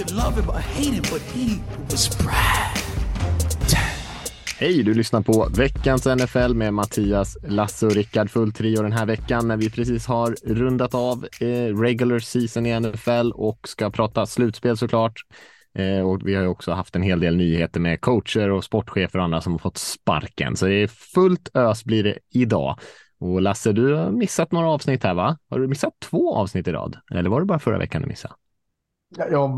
Could love him or hate him, but he was Brad. Hej, du lyssnar på veckans NFL med Mattias, Lasse och Rickard Fulltrio den här veckan när vi precis har rundat av eh, regular season i NFL och ska prata slutspel såklart. Eh, och vi har ju också haft en hel del nyheter med coacher och sportchefer och andra som har fått sparken. Så det är fullt ös blir det idag. Och Lasse, du har missat några avsnitt här va? Har du missat två avsnitt i rad? Eller var det bara förra veckan du missade? Jag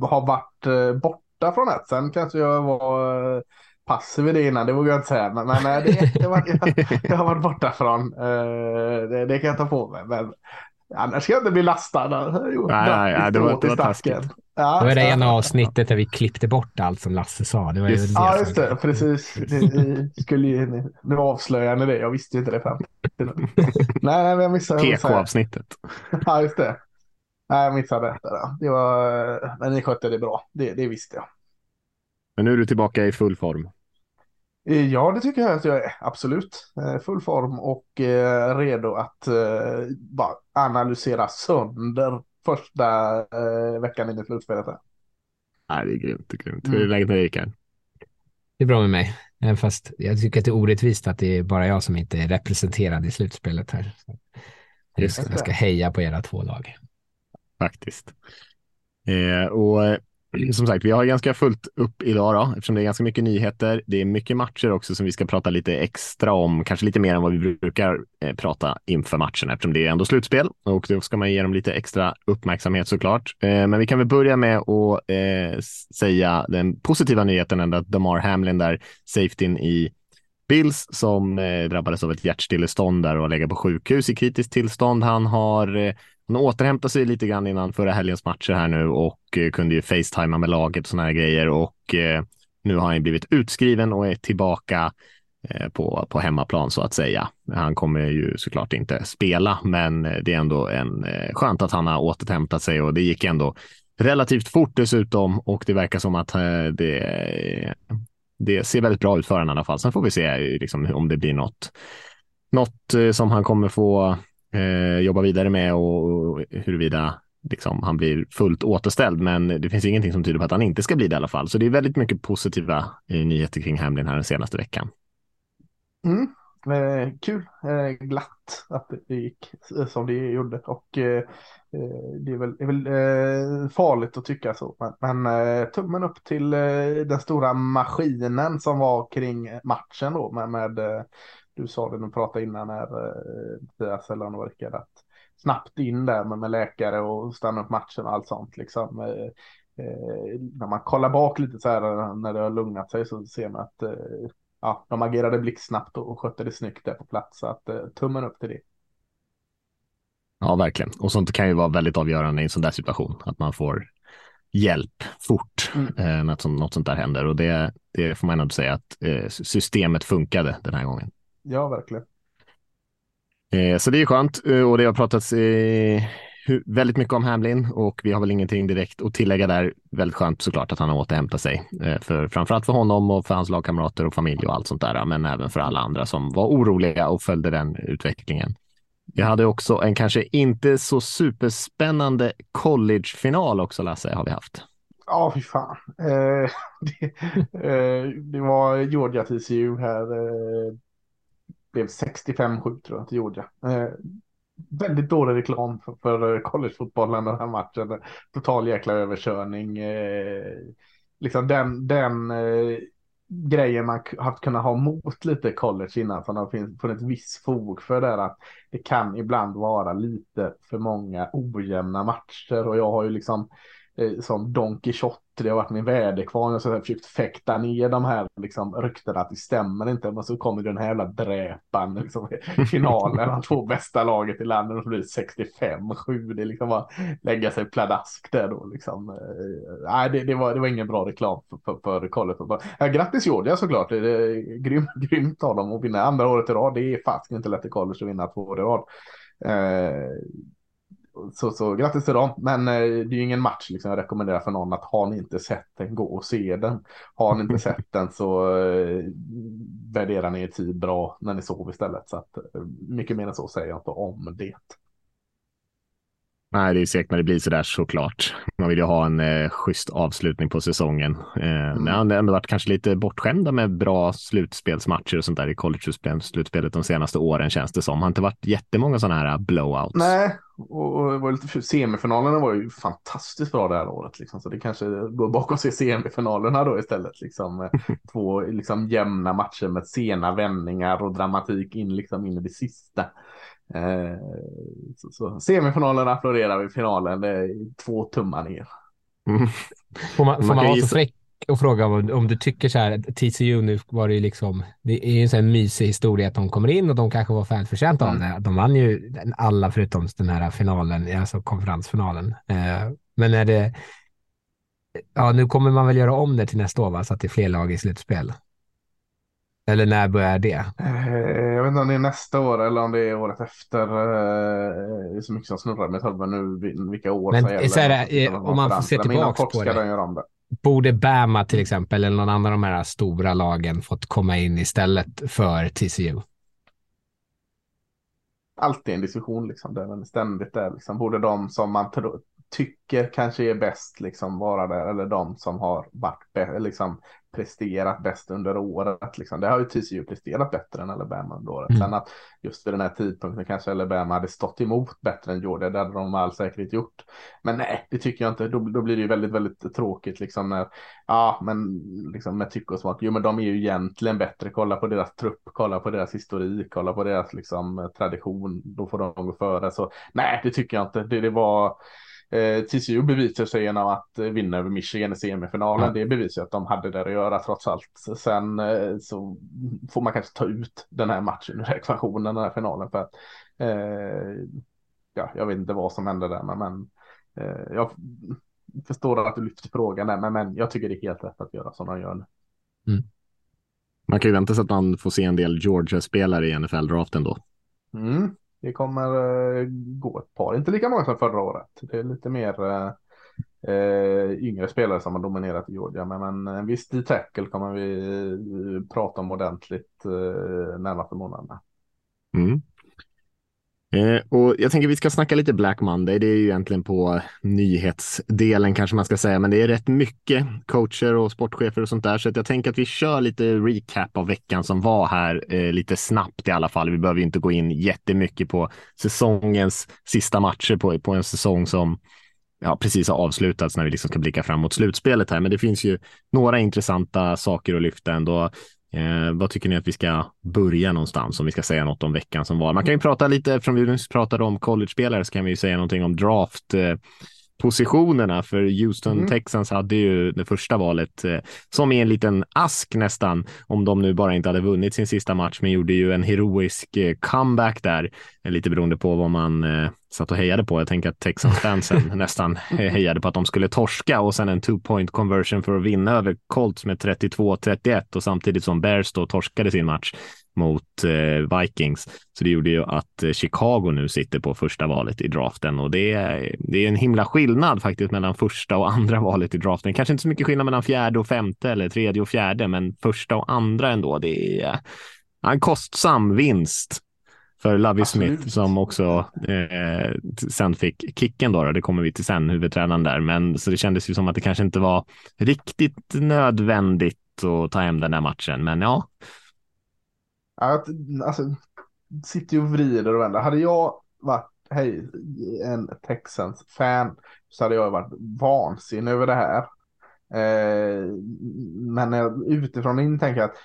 har varit eh, borta från ett. Sen kanske jag var eh, passiv i det innan, det vågar jag inte säga. Men, men det, det var, jag, jag, har varit borta från. Det, det, kan jag ta på mig. Men annars ska jag inte bli lastad. Jo, nej, nej, nej, det var, det var taskigt. Ja, det var det ena avsnittet där vi klippte bort allt som Lasse sa. Det var just, ja, just det. Precis. Ni, skulle, nu avslöjar ni det. Jag visste ju inte det fram Nej, nej, men jag missade. PK-avsnittet. Ja, just det. Nej, jag missade detta. Det var, men ni skötte det bra. Det, det visste jag. Men nu är du tillbaka i full form. Eh, ja, det tycker jag att jag är. Absolut. Eh, full form och eh, redo att bara analysera sönder första veckan in i slutspelet. Nej, det är grymt. Det är grymt. Hur är läget med dig, Rickard? Det är bra med mig. Fast jag tycker att det är orättvist att det är bara jag som inte är representerad i slutspelet här. Jag ska heja på era två lag. Faktiskt. Eh, och eh, som sagt, vi har ganska fullt upp idag då, eftersom det är ganska mycket nyheter. Det är mycket matcher också som vi ska prata lite extra om, kanske lite mer än vad vi brukar eh, prata inför matchen, eftersom det är ändå slutspel och då ska man ge dem lite extra uppmärksamhet såklart. Eh, men vi kan väl börja med att eh, säga den positiva nyheten ändå att Damar Hamlin där, safetyn i Bills som eh, drabbades av ett hjärtstillestånd där och lägger på sjukhus i kritiskt tillstånd. Han har eh, han återhämtade sig lite grann innan förra helgens matcher här nu och eh, kunde ju facetima med laget och sådana här grejer och eh, nu har han blivit utskriven och är tillbaka eh, på, på hemmaplan så att säga. Han kommer ju såklart inte spela, men det är ändå en, skönt att han har återhämtat sig och det gick ändå relativt fort dessutom och det verkar som att det, det ser väldigt bra ut för honom i alla fall. Sen får vi se liksom, om det blir något, något som han kommer få eh, jobba vidare med och, huruvida liksom, han blir fullt återställd. Men det finns ingenting som tyder på att han inte ska bli det i alla fall. Så det är väldigt mycket positiva eh, nyheter kring Hamlin här den senaste veckan. Mm. Eh, kul, eh, glatt att det gick eh, som det gjorde och eh, eh det är väl, är väl eh, farligt att tycka så. Men, men eh, tummen upp till den stora maskinen som var kring matchen då med, med du sa det när du pratade innan när Mattias eller vad det att snabbt in där med, med läkare och stanna upp matchen och allt sånt liksom. Eh, eh, när man kollar bak lite så här när det har lugnat sig så ser man att eh, ja, de agerade blixtsnabbt och, och skötte det snyggt där på plats. Så att eh, tummen upp till det. Ja, verkligen. Och sånt kan ju vara väldigt avgörande i en sån där situation, att man får hjälp fort mm. eh, när något sånt där händer. Och det, det får man ändå säga att eh, systemet funkade den här gången. Ja, verkligen. Eh, så det är skönt eh, och det har pratats eh, väldigt mycket om Hamlin och vi har väl ingenting direkt att tillägga där. Väldigt skönt såklart att han har återhämtat sig, för, framförallt för honom och för hans lagkamrater och familj och allt sånt där, men även för alla andra som var oroliga och följde den utvecklingen. Jag hade också en kanske inte så superspännande collegefinal också, Lasse, har vi haft. Ja, fy fan. Eh, det, eh, det, var Georgia TCU här. Eh, blev 65-7 tror jag till Georgia. Eh, väldigt dålig reklam för, för eh, collegefotbollen den här matchen. Total jäkla överkörning. Eh, liksom den, den eh, grejen man haft kunnat ha mot lite college innan som har funnits viss fog för det att det kan ibland vara lite för många ojämna matcher och jag har ju liksom Eh, som Don Quijote, det har varit min väderkvarn. Jag har försökt fäkta ner de här liksom, ryktena att det stämmer inte. Men så kommer den här jävla dräpan liksom, i finalen. De två bästa laget i landet och så blir det 65-7. Det är liksom bara lägga sig pladask där då liksom. Eh, nej, det, det, var, det var ingen bra reklam för, för, för college. Ja, grattis Georgia såklart. Det är eh, grym, grymt av dem att vinna andra året i rad. Det är fast inte lätt i college att vinna två år i rad. Eh, så, så grattis till dem. Men eh, det är ju ingen match liksom. jag rekommenderar för någon att har ni inte sett den, gå och se den. Har ni inte sett den så eh, värderar ni er tid bra när ni sover istället. Så att, eh, mycket mer än så säger jag inte om det. Nej, det är segt när det blir så där såklart. Man vill ju ha en eh, schysst avslutning på säsongen. Eh, mm. Men det har ändå varit kanske lite bortskämda med bra slutspelsmatcher och sånt där i college-slutspelet de senaste åren känns det som. Det har inte varit jättemånga sådana här blowouts. Nej, och, och var lite semifinalerna var ju fantastiskt bra det här året. Liksom. Så det kanske går bakom sig semifinalerna då istället. Liksom. Två liksom, jämna matcher med sena vändningar och dramatik in, liksom, in i det sista. Eh, så, så. Semifinalen applåderar vi, finalen det är två tummar ner. Mm. Får man, får man, man vara så fräck och fråga om, om, du tycker så här, TCU nu var det ju liksom, det är ju en sån här mysig historia att de kommer in och de kanske var färdigförtjänta mm. av det. De vann ju alla förutom den här finalen, alltså konferensfinalen. Eh, men är det, ja nu kommer man väl göra om det till nästa år va, så att det är fler lag i slutspel. Eller när börjar det? Eh, jag vet inte om det är nästa år eller om det är året efter. Eh, det är så mycket som snurrar med huvudet nu vilka år Men, som gäller. Eh, om man får se tillbaka på det. det. Borde Bama till exempel eller någon annan av de här stora lagen fått komma in istället för TCU? Alltid en diskussion liksom. Där den ständigt är liksom. Borde de som man tycker kanske är bäst liksom vara där eller de som har varit liksom presterat bäst under året. Liksom. Det har ju TCU presterat bättre än Alabama under året. Mm. Sen att just vid den här tidpunkten kanske Alabama hade stått emot bättre än Georgia. Det hade de med all säkerhet gjort. Men nej, det tycker jag inte. Då, då blir det ju väldigt, väldigt tråkigt liksom när, ja, men liksom med tycke och smak. Jo, men de är ju egentligen bättre. Kolla på deras trupp, kolla på deras historik, kolla på deras liksom tradition. Då får de gå före. Så nej, det tycker jag inte. Det, det var TCU bevisar sig genom att eh, vinna över Michigan i semifinalen. Mm. Det bevisar att de hade det att göra trots allt. Sen eh, så får man kanske ta ut den här matchen ur ekvationen, den här finalen. För att, eh, ja, jag vet inte vad som hände där, men, men eh, jag förstår att du lyfter frågan där, men, men jag tycker det är helt rätt att göra som de gör nu. Mm. Man kan ju vänta sig att man får se en del Georgia-spelare i NFL-draften då. Mm. Det kommer eh, gå ett par, inte lika många som förra året. Det är lite mer eh, eh, yngre spelare som har dominerat i Georgia. Men, men en viss D-tackle kommer vi eh, prata om ordentligt eh, närmaste månaderna. Mm. Eh, och jag tänker vi ska snacka lite Black Monday. Det är ju egentligen på nyhetsdelen kanske man ska säga, men det är rätt mycket coacher och sportchefer och sånt där. Så att jag tänker att vi kör lite recap av veckan som var här eh, lite snabbt i alla fall. Vi behöver inte gå in jättemycket på säsongens sista matcher på, på en säsong som ja, precis har avslutats när vi liksom ska blicka fram mot slutspelet här. Men det finns ju några intressanta saker att lyfta ändå. Eh, vad tycker ni att vi ska börja någonstans om vi ska säga något om veckan som var? Man kan ju prata lite, från vi nyss pratade om college-spelare så kan vi ju säga någonting om draft. Eh, Positionerna för Houston mm. Texans hade ju det första valet eh, som är en liten ask nästan om de nu bara inte hade vunnit sin sista match men gjorde ju en heroisk eh, comeback där eh, lite beroende på vad man eh, satt och hejade på. Jag tänker att Texans-fansen nästan hejade på att de skulle torska och sen en two point conversion för att vinna över Colts med 32-31 och samtidigt som Bears då torskade sin match mot eh, Vikings. Så det gjorde ju att eh, Chicago nu sitter på första valet i draften och det är, det är en himla skillnad faktiskt mellan första och andra valet i draften. Kanske inte så mycket skillnad mellan fjärde och femte eller tredje och fjärde, men första och andra ändå. Det är en kostsam vinst för Lovie Smith som också eh, sen fick kicken då, då. Det kommer vi till sen, huvudtränaren där. Men så det kändes ju som att det kanske inte var riktigt nödvändigt att ta hem den här matchen. Men ja. Att, alltså, sitter ju och vrider och vänder. Hade jag varit hej, en Texans fan så hade jag varit vansinnig över det här. Eh, men utifrån in tänker jag att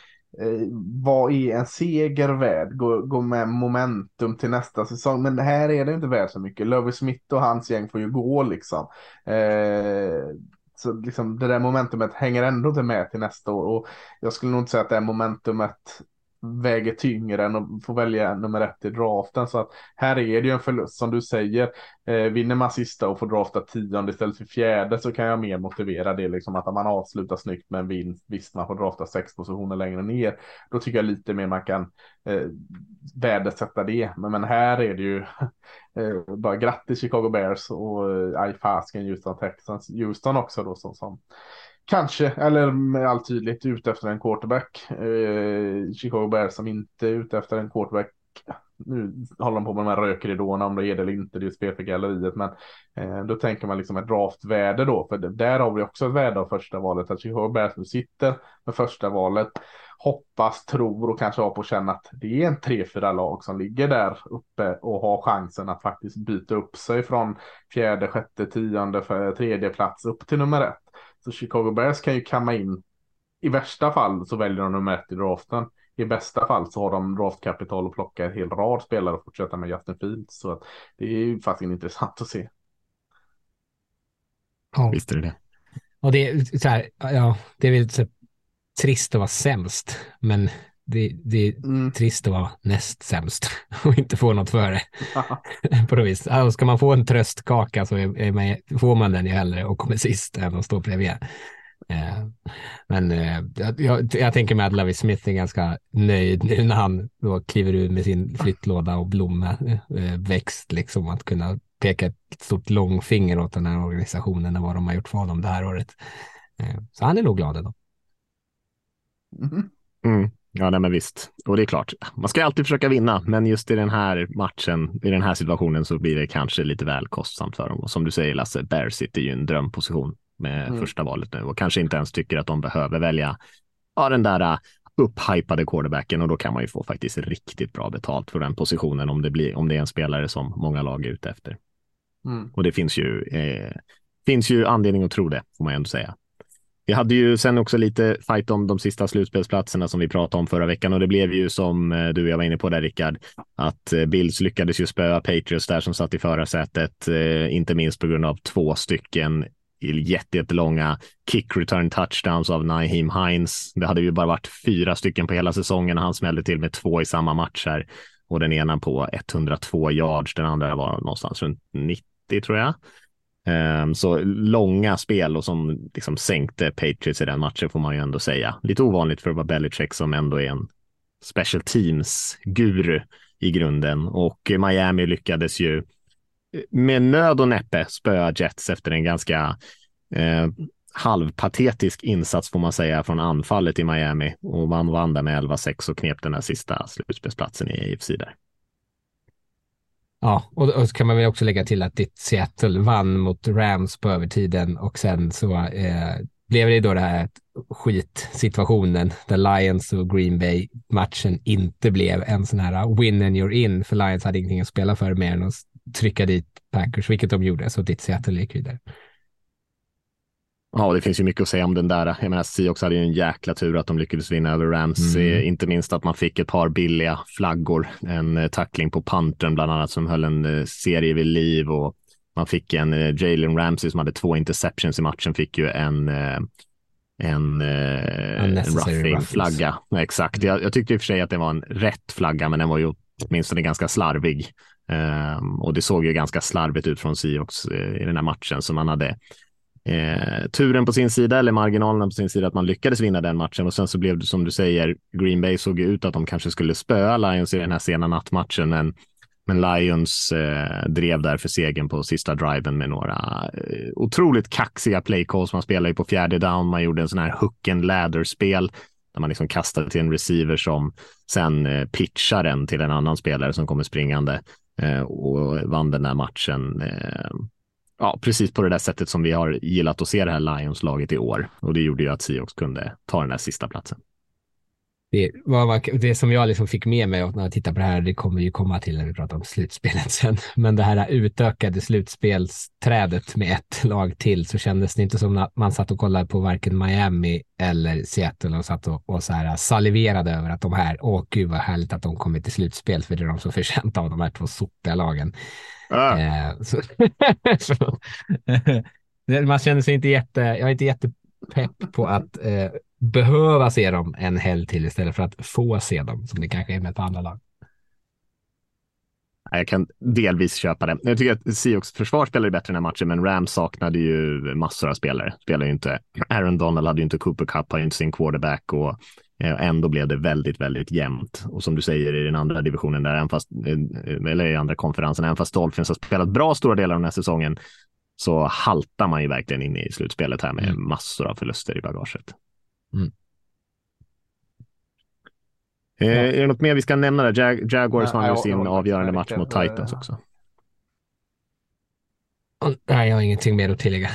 eh, vad är en seger värd? Gå, gå med momentum till nästa säsong. Men här är det inte värt så mycket. Lovie Smith och hans gäng får ju gå liksom. Eh, så liksom det där momentumet hänger ändå inte med till nästa år och jag skulle nog inte säga att det momentumet väger tyngre än att få välja nummer ett i draften. Så att här är det ju en förlust som du säger. Eh, vinner man sista och får drafta tionde istället för fjärde så kan jag mer motivera det liksom att man avslutar snyggt med en vinst. Visst, man får drafta sex positioner längre ner. Då tycker jag lite mer man kan eh, värdesätta det. Men, men här är det ju eh, bara grattis Chicago Bears och eh, aj fasken Houston Texans. Houston också då som, som Kanske, eller med all tydlighet ute efter en quarterback. Eh, Chicago Bears som inte är ute efter en quarterback. Nu håller de på med de här rökridåerna om det är det eller inte, det är ju spel för galleriet. Men eh, då tänker man liksom ett draftvärde då, för där har vi också ett värde av första valet. Att Chicago Bears nu sitter med första valet, hoppas, tror och kanske har på känn känna att det är en tre, fyra lag som ligger där uppe och har chansen att faktiskt byta upp sig från fjärde, sjätte, tionde, för tredje plats upp till nummer ett. Så Chicago Bears kan ju kamma in. I värsta fall så väljer de nummer ett i draften. I bästa fall så har de draftkapital och plocka en hel rad spelare och fortsätta med Justin Fields. Så att det är ju faktiskt intressant att se. Ja. Visst är det det. Och det är så här, ja, det är väl så trist att vara sämst, men det, det är mm. trist att vara näst sämst och inte få något före. på något vis. Alltså, ska man få en tröstkaka så är, är man, får man den ju hellre och kommer sist än att stå bredvid. Eh, men eh, jag, jag, tänker mig att Lavi Smith är ganska nöjd nu när han då kliver ut med sin flyttlåda och blomväxt, eh, liksom att kunna peka ett stort långfinger åt den här organisationen och vad de har gjort för honom det här året. Eh, så han är nog glad ändå. Mm. Mm. Ja, nej, men visst. Och det är klart, man ska alltid försöka vinna, men just i den här matchen, i den här situationen så blir det kanske lite väl kostsamt för dem. Och som du säger Lasse, Bear City är ju en drömposition med mm. första valet nu och kanske inte ens tycker att de behöver välja ja, den där uh, upphypade quarterbacken och då kan man ju få faktiskt riktigt bra betalt för den positionen om det, blir, om det är en spelare som många lag är ute efter. Mm. Och det finns ju, eh, finns ju anledning att tro det, får man ju ändå säga. Vi hade ju sen också lite fight om de sista slutspelsplatserna som vi pratade om förra veckan och det blev ju som eh, du och jag var inne på där Rickard, att eh, Bills lyckades ju spöa Patriots där som satt i förarsätet, eh, inte minst på grund av två stycken jättelånga kick return touchdowns av Naheem Hines. Det hade ju bara varit fyra stycken på hela säsongen och han smällde till med två i samma match här och den ena på 102 yards, den andra var någonstans runt 90 tror jag. Ehm, så långa spel och som liksom sänkte Patriots i den matchen får man ju ändå säga. Lite ovanligt för att vara Belichick som ändå är en special teams-guru i grunden och Miami lyckades ju eh, med nöd och näppe spöa Jets efter en ganska eh, halvpatetisk insats får man säga från anfallet i Miami och man vann där med 11-6 och knep den här sista slutspelsplatsen i AFC där. Ja, och, och så kan man väl också lägga till att ditt Seattle vann mot Rams på övertiden och sen så eh, blev det då det här skitsituationen där Lions och Green Bay matchen inte blev en sån här uh, win and you're in för Lions hade ingenting att spela för mer än att trycka dit Packers, vilket de gjorde, så ditt Seattle gick vidare. Ja, det finns ju mycket att säga om den där. Jag menar, Seahawks hade ju en jäkla tur att de lyckades vinna över Rams. Mm. Eh, inte minst att man fick ett par billiga flaggor. En eh, tackling på pantern bland annat som höll en eh, serie vid liv och man fick en Jalen Ramsey som hade två interceptions i matchen fick ju en en, en roughing-flagga. Exakt. Jag, jag, tyckte i och för sig att det var en rätt flagga, men den var ju åtminstone ganska slarvig. Um, och det såg ju ganska slarvigt ut från Seahawks i den här matchen, så man hade eh, turen på sin sida eller marginalerna på sin sida att man lyckades vinna den matchen och sen så blev det som du säger, Green Bay såg ut att de kanske skulle spöa Lions i den här sena nattmatchen, men, men Lions eh, drev där för segern på sista driven med några eh, otroligt kaxiga playcalls. Man spelade ju på fjärde down, man gjorde en sån här hook and ladder spel där man liksom kastade till en receiver som sen eh, pitchar den till en annan spelare som kommer springande eh, och vann den här matchen. Eh, Ja, precis på det där sättet som vi har gillat att se det här Lions-laget i år. Och det gjorde ju att Seahawks kunde ta den där sista platsen. Det, vad det som jag liksom fick med mig när jag tittar på det här, det kommer ju komma till när vi pratar om slutspelet sen, men det här utökade slutspelsträdet med ett lag till så kändes det inte som att man satt och kollade på varken Miami eller Seattle och satt och, och så här saliverade över att de här, åh gud vad härligt att de kommer till slutspel, för det är de som förtjänta av de här två sopiga lagen. Ah. Eh, Man känner sig inte jätte, jag är inte jättepepp på att eh, behöva se dem en helg till istället för att få se dem som det kanske är med ett andra lag. Jag kan delvis köpa det. Jag tycker att Seahawks försvar spelade bättre den här matchen, men Rams saknade ju massor av spelare. Spelade ju inte. Aaron Donald hade ju inte Cooper Cup, har ju inte sin quarterback och eh, ändå blev det väldigt, väldigt jämnt. Och som du säger i den andra divisionen, där, även fast, eh, eller i andra konferensen, även fast Dolphins har spelat bra stora delar av den här säsongen, så haltar man ju verkligen in i slutspelet här med mm. massor av förluster i bagaget. Mm. Eh, är det något mer vi ska nämna där? Jag Jaguars vann ju sin avgörande match mot Titans också. Nej, jag har ingenting mer att tillägga.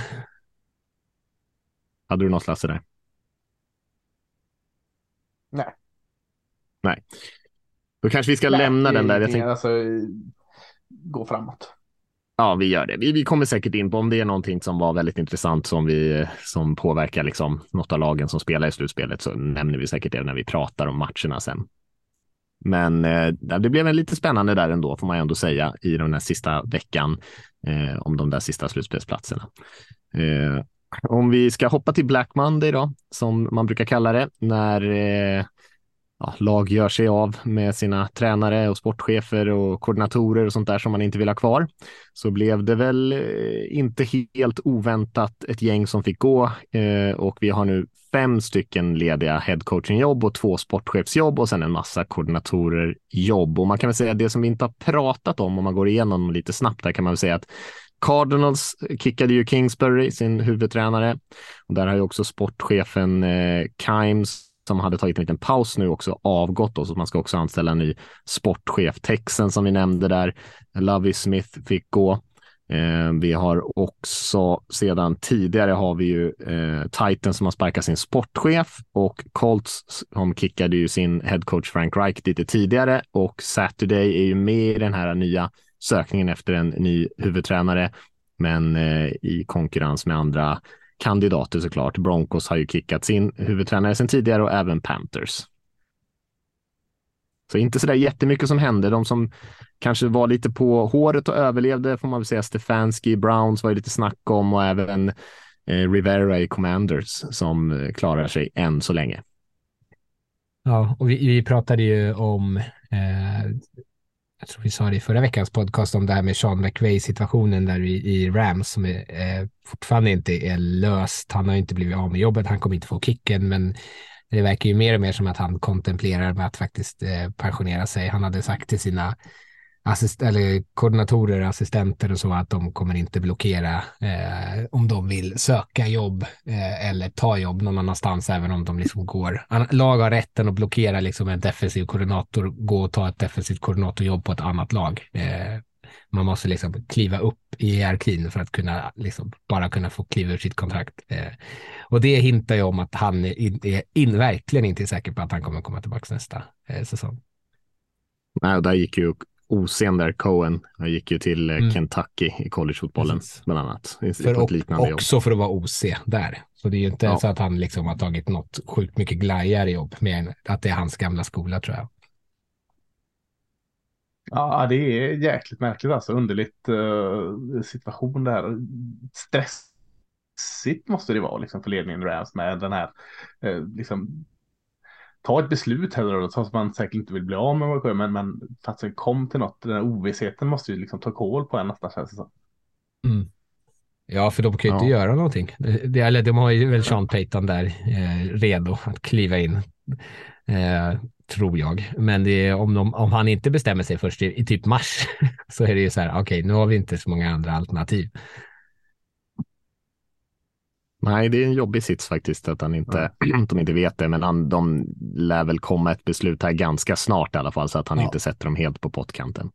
Hade du något Lasse där? Nej. Nej. Då kanske vi ska Nej, lämna den där. Jag tänk... alltså, gå framåt. Ja, vi gör det. Vi, vi kommer säkert in på om det är någonting som var väldigt intressant som vi som påverkar liksom något av lagen som spelar i slutspelet så nämner vi säkert det när vi pratar om matcherna sen. Men eh, det blev en lite spännande där ändå får man ändå säga i den här sista veckan eh, om de där sista slutspelsplatserna. Eh, om vi ska hoppa till Black Monday då, som man brukar kalla det, när eh, ja, lag gör sig av med sina tränare och sportchefer och koordinatorer och sånt där som man inte vill ha kvar, så blev det väl eh, inte helt oväntat ett gäng som fick gå eh, och vi har nu fem stycken lediga headcoachingjobb och två sportchefsjobb och sen en massa koordinatorer jobb. Och man kan väl säga det som vi inte har pratat om, om man går igenom lite snabbt där kan man väl säga att Cardinals kickade ju Kingsbury, sin huvudtränare. Och där har ju också sportchefen eh, Kimes som hade tagit en liten paus nu också avgått då, så man ska också anställa en ny sportchef. Texen som vi nämnde där, Lovey Smith fick gå. Eh, vi har också sedan tidigare har vi ju eh, Titan som har sparkat sin sportchef och Colts som kickade ju sin headcoach Frank Reich lite tidigare och Saturday är ju med i den här nya sökningen efter en ny huvudtränare, men eh, i konkurrens med andra kandidater såklart. Broncos har ju kickat sin huvudtränare sedan tidigare och även Panthers. Så inte sådär jättemycket som hände. De som kanske var lite på håret och överlevde får man väl säga Stefanski, Browns var ju lite snack om och även eh, Rivera i Commanders som eh, klarar sig än så länge. Ja, och vi, vi pratade ju om eh, jag tror vi sa det i förra veckans podcast om det här med Sean McVay situationen där i, i Rams som är, eh, fortfarande inte är löst. Han har inte blivit av med jobbet, han kommer inte få kicken, men det verkar ju mer och mer som att han kontemplerar med att faktiskt eh, pensionera sig. Han hade sagt till sina assist eller koordinatorer, assistenter och så att de kommer inte blockera eh, om de vill söka jobb eh, eller ta jobb någon annanstans även om de liksom går. Lag har rätten att blockera liksom en defensiv koordinator, gå och ta ett defensivt koordinatorjobb på ett annat lag. Eh, man måste liksom kliva upp i hierarkin för att kunna liksom bara kunna få kliva ur sitt kontrakt. Eh, och det hintar ju om att han är, in, in, verkligen inte är säker på att han kommer komma tillbaka nästa eh, säsong. Nej, och där gick ju OC'n där, Cohen, han gick ju till eh, mm. Kentucky i collegefotbollen bland annat. För och, också jobb. för att vara OC där. Så det är ju inte ja. så att han liksom har tagit något sjukt mycket glajigare jobb, mer än att det är hans gamla skola tror jag. Ja, det är jäkligt märkligt alltså. Underligt uh, situation där. Stressigt måste det vara liksom för ledningen Rams med den här uh, liksom ta ett beslut heller då, som man säkert inte vill bli av med, men, men att det kom till något, den här ovissheten måste ju liksom ta koll på en nästan känns det som. Mm. Ja, för de kan ju ja. inte göra någonting. Det, eller de har ju väl Sean Payton där eh, redo att kliva in, eh, tror jag. Men är, om, de, om, han inte bestämmer sig först i, i typ mars så är det ju så här, okej, okay, nu har vi inte så många andra alternativ. Nej, det är en jobbig sits faktiskt att han inte, ja. de inte vet det, men han, de lär väl komma ett beslut här ganska snart i alla fall så att han ja. inte sätter dem helt på pottkanten.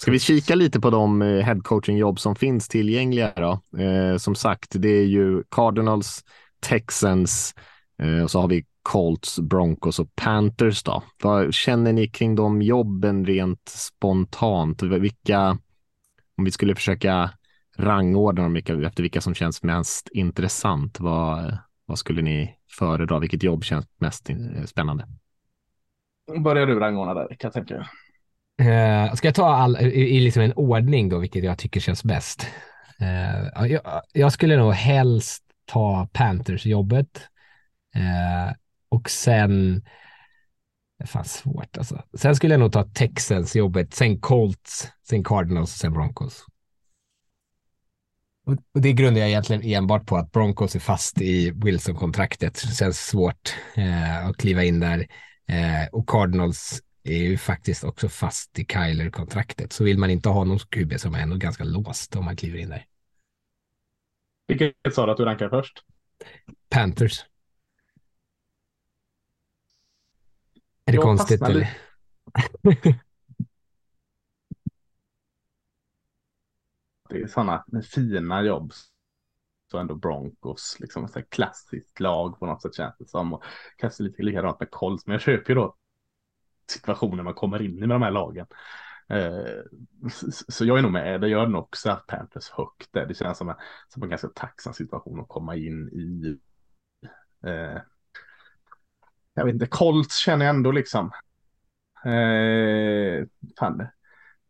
Ska vi kika lite på de eh, headcoaching-jobb som finns tillgängliga då? Eh, som sagt, det är ju Cardinals, Texans eh, och så har vi Colts, Broncos och Panthers då. Vad känner ni kring de jobben rent spontant? Vilka, om vi skulle försöka rangordna dem efter vilka som känns mest intressant. Vad, vad skulle ni föredra? Vilket jobb känns mest spännande? Börjar du rangordna där kan jag tänka. Uh, ska jag ta all, i, i liksom en ordning då, vilket jag tycker känns bäst? Uh, jag, jag, skulle nog helst ta Panthers-jobbet. Uh, och sen, det är fan svårt alltså. Sen skulle jag nog ta Texans-jobbet, sen Colts, sen Cardinals och sen Broncos. Och det grundar jag egentligen enbart på att Broncos är fast i Wilson-kontraktet. Det känns svårt eh, att kliva in där. Eh, och Cardinals är ju faktiskt också fast i Kyler-kontraktet. Så vill man inte ha någon QB som är ändå ganska låst om man kliver in där. Vilket sa du att du rankar först? Panthers. Är det jag konstigt eller? Det är sådana fina jobb. Så ändå Broncos, liksom ett klassiskt lag på något sätt känns det som. Och kanske lite likadant med Colts, men jag köper ju då situationer man kommer in i med de här lagen. Eh, så jag är nog med, det gör nog också att Panthers högt där. Det känns som en, som en ganska tacksam situation att komma in i. Eh, jag vet inte, Colts känner jag ändå liksom. Eh, fan,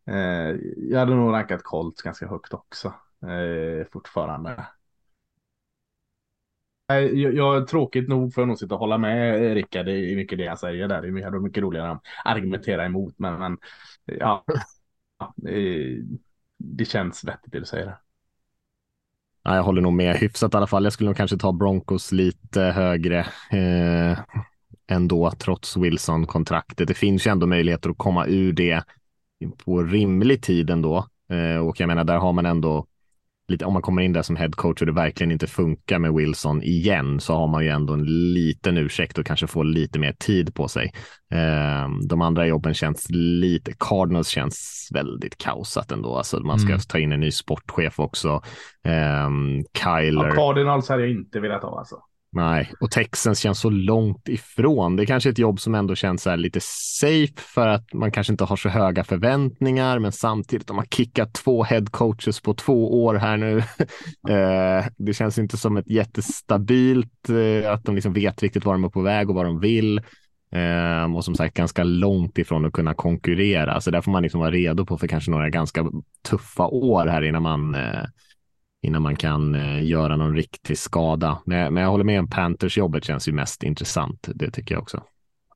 Eh, jag hade nog rankat Colts ganska högt också eh, fortfarande. Jag, jag, tråkigt nog för jag nog sitta och hålla med Rickard i mycket det han säger där. Det är mycket roligare att argumentera emot. Men, men ja, det, det känns vettigt det du säger. Ja, jag håller nog med hyfsat i alla fall. Jag skulle nog kanske ta Broncos lite högre eh, ändå, trots Wilson-kontraktet. Det finns ju ändå möjligheter att komma ur det på rimlig tid ändå. Eh, och jag menar, där har man ändå lite, om man kommer in där som headcoach och det verkligen inte funkar med Wilson igen så har man ju ändå en liten ursäkt och kanske får lite mer tid på sig. Eh, de andra jobben känns lite, Cardinals känns väldigt kaosat ändå. Alltså man ska mm. ta in en ny sportchef också. Eh, Kyler. Ja, Cardinals hade jag inte velat ha alltså. Nej, och Texans känns så långt ifrån. Det är kanske ett jobb som ändå känns lite safe för att man kanske inte har så höga förväntningar, men samtidigt om man kickat två head coaches på två år här nu. Eh, det känns inte som ett jättestabilt, eh, att de liksom vet riktigt var de är på väg och vad de vill. Eh, och som sagt ganska långt ifrån att kunna konkurrera. Så där får man liksom vara redo på för kanske några ganska tuffa år här innan man eh, innan man kan eh, göra någon riktig skada. Men, jag håller med om Panthers-jobbet känns ju mest intressant. Det tycker jag också.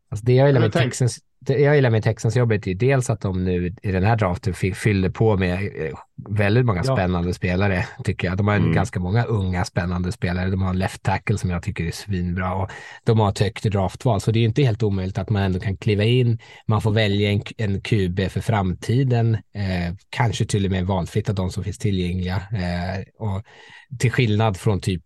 Alltså det jag gillar med Texans, jag gillar med Texans jobbet är dels att de nu i den här draften fyller på med eh, väldigt många spännande ja. spelare, tycker jag. De har mm. ganska många unga spännande spelare. De har en left tackle som jag tycker är svinbra och de har ett högt draftval, så det är inte helt omöjligt att man ändå kan kliva in. Man får välja en, en QB för framtiden, eh, kanske till och med valfritt av de som finns tillgängliga. Eh, och till skillnad från typ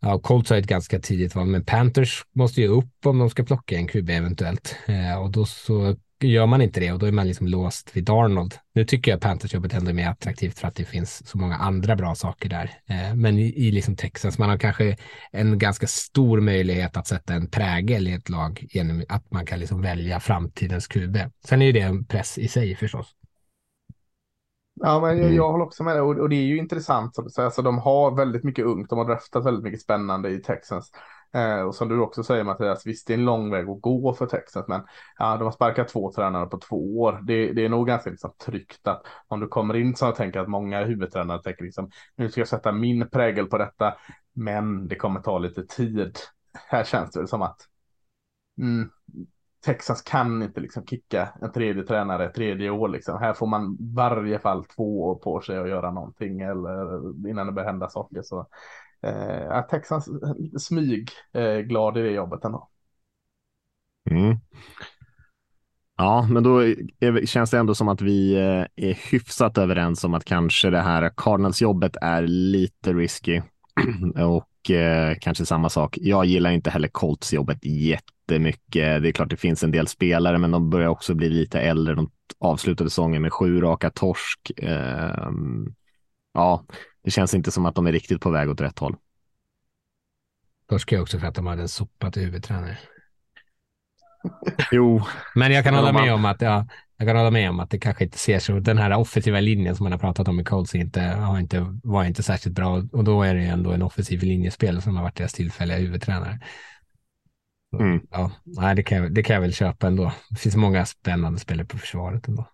Ja, Colts har ett ganska tidigt val, men Panthers måste ju upp om de ska plocka en QB eventuellt. Eh, och då så gör man inte det och då är man liksom låst vid Darnold. Nu tycker jag Panthers-jobbet ändå är mer attraktivt för att det finns så många andra bra saker där. Eh, men i, i liksom Texas, man har kanske en ganska stor möjlighet att sätta en prägel i ett lag genom att man kan liksom välja framtidens QB. Sen är ju det en press i sig förstås. Ja, men jag, mm. jag håller också med. Och, och, det är ju intressant som du säger. Alltså, de har väldigt mycket ungt. De har draftat väldigt mycket spännande i Texans. Eh, och som du också säger Mattias, visst det är en lång väg att gå för Texans. Men ja, de har sparkat två tränare på två år. Det, det är nog ganska liksom, tryggt att om du kommer in så jag tänker att många huvudtränare tänker liksom nu ska jag sätta min prägel på detta. Men det kommer ta lite tid. Här känns det som att mm, Texas kan inte liksom kicka en tredje tränare tredje år liksom. Här får man varje fall två år på sig att göra någonting eller innan det börjar hända saker. Så eh, Texas lite smyg eh, glad i det jobbet ändå. Mm. Ja, men då är, känns det ändå som att vi eh, är hyfsat överens om att kanske det här Cardinals-jobbet är lite risky. och eh, kanske samma sak. Jag gillar inte heller Colts-jobbet jätte jättemycket. Det är klart det finns en del spelare, men de börjar också bli lite äldre. De avslutade säsongen med sju raka torsk. Ehm, ja, det känns inte som att de är riktigt på väg åt rätt håll. Torsk är också för att de hade en sopa till huvudtränare. jo. Men jag kan hålla med om att ja, jag kan hålla med om att det kanske inte ser så. Den här offensiva linjen som man har pratat om i Colts inte, har inte, var inte särskilt bra och då är det ändå en offensiv linjespel som har varit deras tillfälliga huvudtränare. Mm. Ja, nej, det, kan jag, det kan jag väl köpa ändå. Det finns många spännande spelare på försvaret ändå.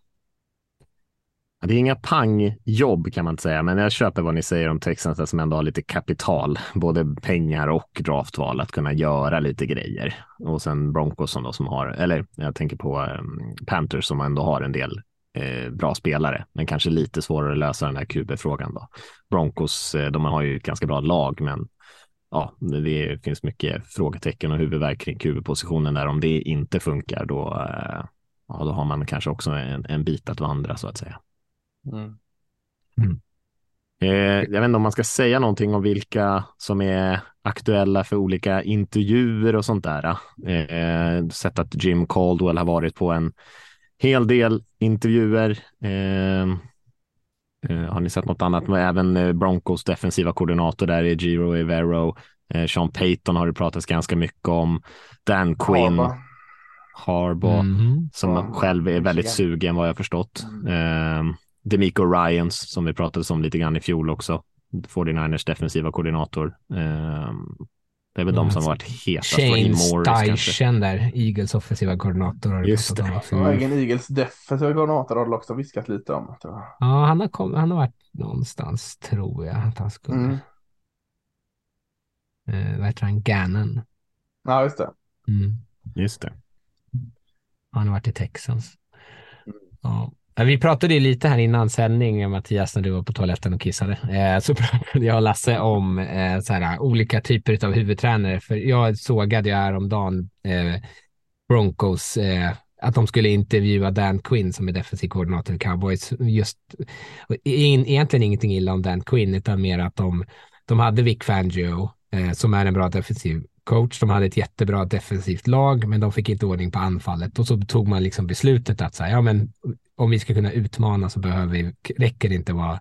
Det är inga pangjobb kan man inte säga, men jag köper vad ni säger om Texans som ändå har lite kapital, både pengar och draftval att kunna göra lite grejer. Och sen Broncos som, då, som har, eller jag tänker på um, Panthers som ändå har en del eh, bra spelare, men kanske lite svårare att lösa den här QB-frågan då. Broncos, eh, de har ju ett ganska bra lag, men ja, det finns mycket frågetecken och huvudvärk kring QB-positionen där. Om det inte funkar, då, eh, ja, då har man kanske också en, en bit att vandra så att säga. Mm. Mm. Eh, jag vet inte om man ska säga någonting om vilka som är aktuella för olika intervjuer och sånt där. Eh, sett att Jim Caldwell har varit på en hel del intervjuer. Eh har ni sett något annat? Även eh, Broncos defensiva koordinator där är Giro Evero. Eh, Sean Payton har det pratats ganska mycket om. Dan Quinn. Harbaugh, mm -hmm. som själv är väldigt sugen vad jag förstått. Mm. Demico Ryans som vi pratade om lite grann i fjol också. 49ers defensiva koordinator. Det är väl mm, de som har varit hetast. Shane Steichen där, Eagles offensiva koordinator. Just det. Egen Eagles defensiva koordinator har du också viskat lite om. Ja, han har, kom, han har varit någonstans, tror jag, att han skulle. Mm. Uh, vad heter han? Gannon. Ja, just det. Mm. Just det. Han har varit i Texans. Mm. Ja. Vi pratade ju lite här innan sändning, Mattias, när du var på toaletten och kissade. Eh, så pratade jag och Lasse om eh, så här, olika typer av huvudtränare. För jag sågade ju häromdagen eh, Broncos, eh, att de skulle intervjua Dan Quinn som är defensiv koordinator i Cowboys. Just, in, egentligen ingenting illa om Dan Quinn, utan mer att de, de hade Vic Fangio, eh, som är en bra defensiv coach. De hade ett jättebra defensivt lag, men de fick inte ordning på anfallet. Och så tog man liksom beslutet att så här, ja men om vi ska kunna utmana så behöver vi, räcker det inte vara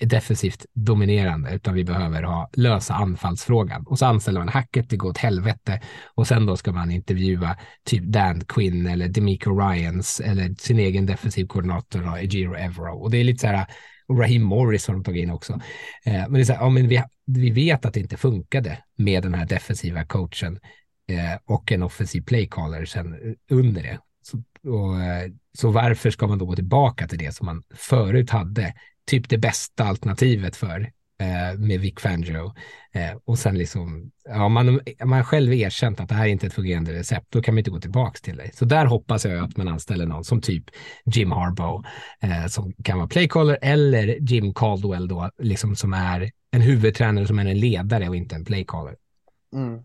defensivt dominerande, utan vi behöver ha lösa anfallsfrågan. Och så anställer man hacket, det går åt helvete. Och sen då ska man intervjua typ Dan Quinn eller Demico Ryans eller sin egen defensiv koordinator, Ejiro Evero. Och det är lite så här, och Raheem Morris har de tagit in också. Eh, men det är så här, ja, men vi, vi vet att det inte funkade med den här defensiva coachen eh, och en offensiv playcaller sen eh, under det. Så, och, eh, så varför ska man då gå tillbaka till det som man förut hade, typ det bästa alternativet för eh, med Vic Fangio. Eh, och sen liksom, ja, man, man själv erkänt att det här är inte ett fungerande recept, då kan man inte gå tillbaka till det. Så där hoppas jag att man anställer någon som typ Jim Harbaugh, eh, som kan vara playcaller, eller Jim Caldwell då, liksom som är en huvudtränare som är en ledare och inte en playcaller. Mm.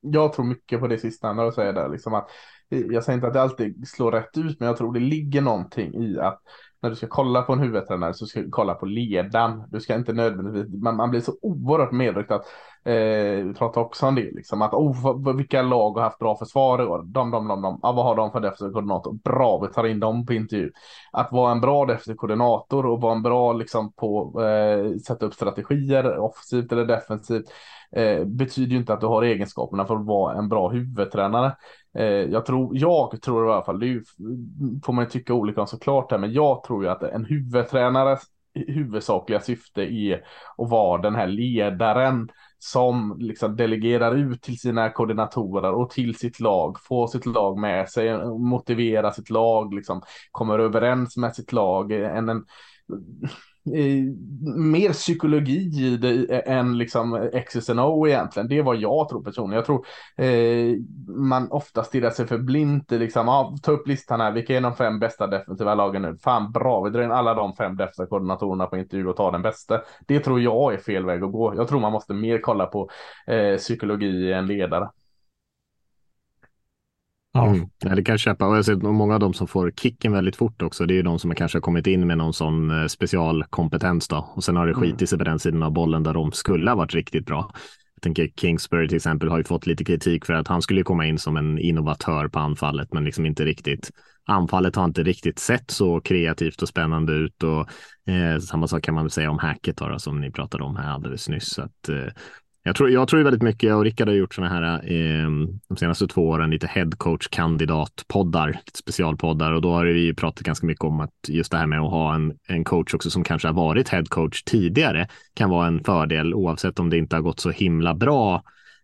Jag tror mycket på det sista när du säger det, liksom att jag säger inte att det alltid slår rätt ut, men jag tror det ligger någonting i att när du ska kolla på en huvudtränare så ska du kolla på ledaren. Du ska inte nödvändigtvis, man, man blir så oerhört medryckt att, eh, vi också om det, liksom att oh, vilka lag har haft bra försvar i år? De, de, de, de. Ja, vad har de för defensiv koordinator? Bra, vi tar in dem på intervju. Att vara en bra defensiv koordinator och vara en bra liksom på eh, sätta upp strategier, offensivt eller defensivt, eh, betyder ju inte att du har egenskaperna för att vara en bra huvudtränare. Eh, jag tror, jag tror i alla fall, det ju, får man tycka olika om såklart här, men jag tror ju att en huvudtränares huvudsakliga syfte är att vara den här ledaren som liksom delegerar ut till sina koordinatorer och till sitt lag, får sitt lag med sig, motiverar sitt lag, liksom kommer överens med sitt lag. En, en, mer psykologi i det än liksom X's and O egentligen. Det är vad jag tror personligen. Jag tror eh, man ofta stirrar sig för blint i liksom, ah, ta upp listan här, vilka är de fem bästa defensiva lagen nu? Fan bra, vi drar in alla de fem defensiva koordinatorerna på intervju och tar den bästa. Det tror jag är fel väg att gå. Jag tror man måste mer kolla på eh, psykologi i en ledare. Ja. Mm. ja, det kan jag köpa. Och jag sett många av dem som får kicken väldigt fort också. Det är ju de som kanske har kommit in med någon sån eh, specialkompetens då. Och sen har det mm. skitit sig på den sidan av bollen där de skulle ha varit riktigt bra. Jag tänker Kingsbury till exempel har ju fått lite kritik för att han skulle komma in som en innovatör på anfallet, men liksom inte riktigt. Anfallet har inte riktigt sett så kreativt och spännande ut och eh, samma sak kan man väl säga om Hacket då, som ni pratade om här alldeles nyss. Så att, eh, jag tror, jag tror väldigt mycket och Rickard har gjort sådana här eh, de senaste två åren lite headcoach-kandidat-poddar, specialpoddar och då har vi pratat ganska mycket om att just det här med att ha en, en coach också som kanske har varit headcoach tidigare kan vara en fördel oavsett om det inte har gått så himla bra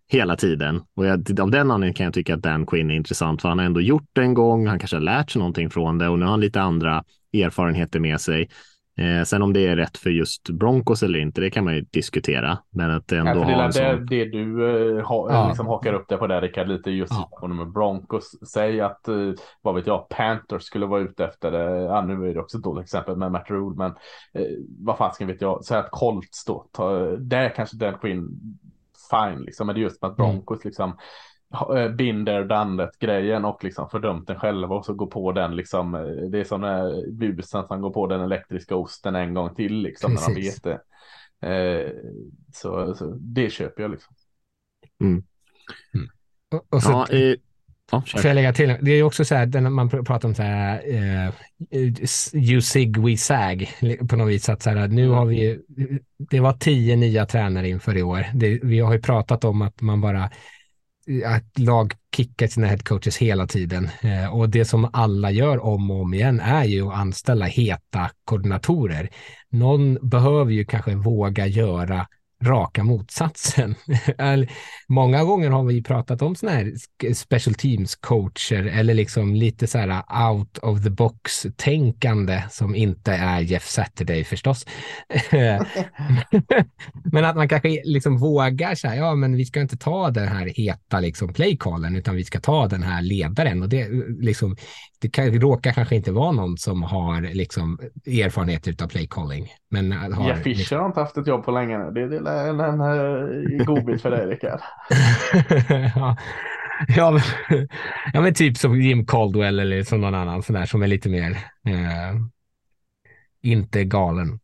hela tiden. Och jag, av den anledningen kan jag tycka att Dan Quinn är intressant för han har ändå gjort det en gång, han kanske har lärt sig någonting från det och nu har han lite andra erfarenheter med sig. Eh, sen om det är rätt för just Broncos eller inte, det kan man ju diskutera. Men att ändå ja, det är sån... det, du uh, ha, ja. liksom hakar upp det på där Rickard, lite just ja. med Broncos. Säg att, uh, vad vet jag, Panthers skulle vara ute efter det. Ja, nu är det också ett dåligt exempel med Matt Rule, men uh, vad fasken vet jag. Säg att Colts då, ta, där kanske Dan Quinn, fine liksom. Men det är just med att mm. Broncos mm. liksom Eh, binder dandet grejen och liksom fördömt den själva och så går på den liksom. Eh, det är som när busen som går på den elektriska osten en gång till liksom Precis. när han vet det. Eh, så, så, det köper jag liksom. Mm. Mm. Och, och så, ja, eh, ja, får jag lägga till, det är också så här, man pratar om så här, eh, you sig, we sag, på något vis, att så här, nu har vi, det var tio nya tränare inför i år. Det, vi har ju pratat om att man bara att lag kickar sina headcoaches hela tiden. Eh, och det som alla gör om och om igen är ju att anställa heta koordinatorer. Någon behöver ju kanske våga göra raka motsatsen. Många gånger har vi pratat om sådana här special teams coacher eller liksom lite så här out of the box tänkande som inte är Jeff Saturday förstås. men att man kanske liksom vågar säga, ja men vi ska inte ta den här heta liksom playcallen utan vi ska ta den här ledaren och det liksom det kan, råkar kanske inte vara någon som har liksom erfarenhet av playcalling. Men har, Jeff Fischer liksom... har inte haft ett jobb på länge nu. Det är en, en, en godbit för dig, Rickard. ja. Ja men, ja, men typ som Jim Caldwell eller som någon annan sån där som är lite mer eh, inte galen.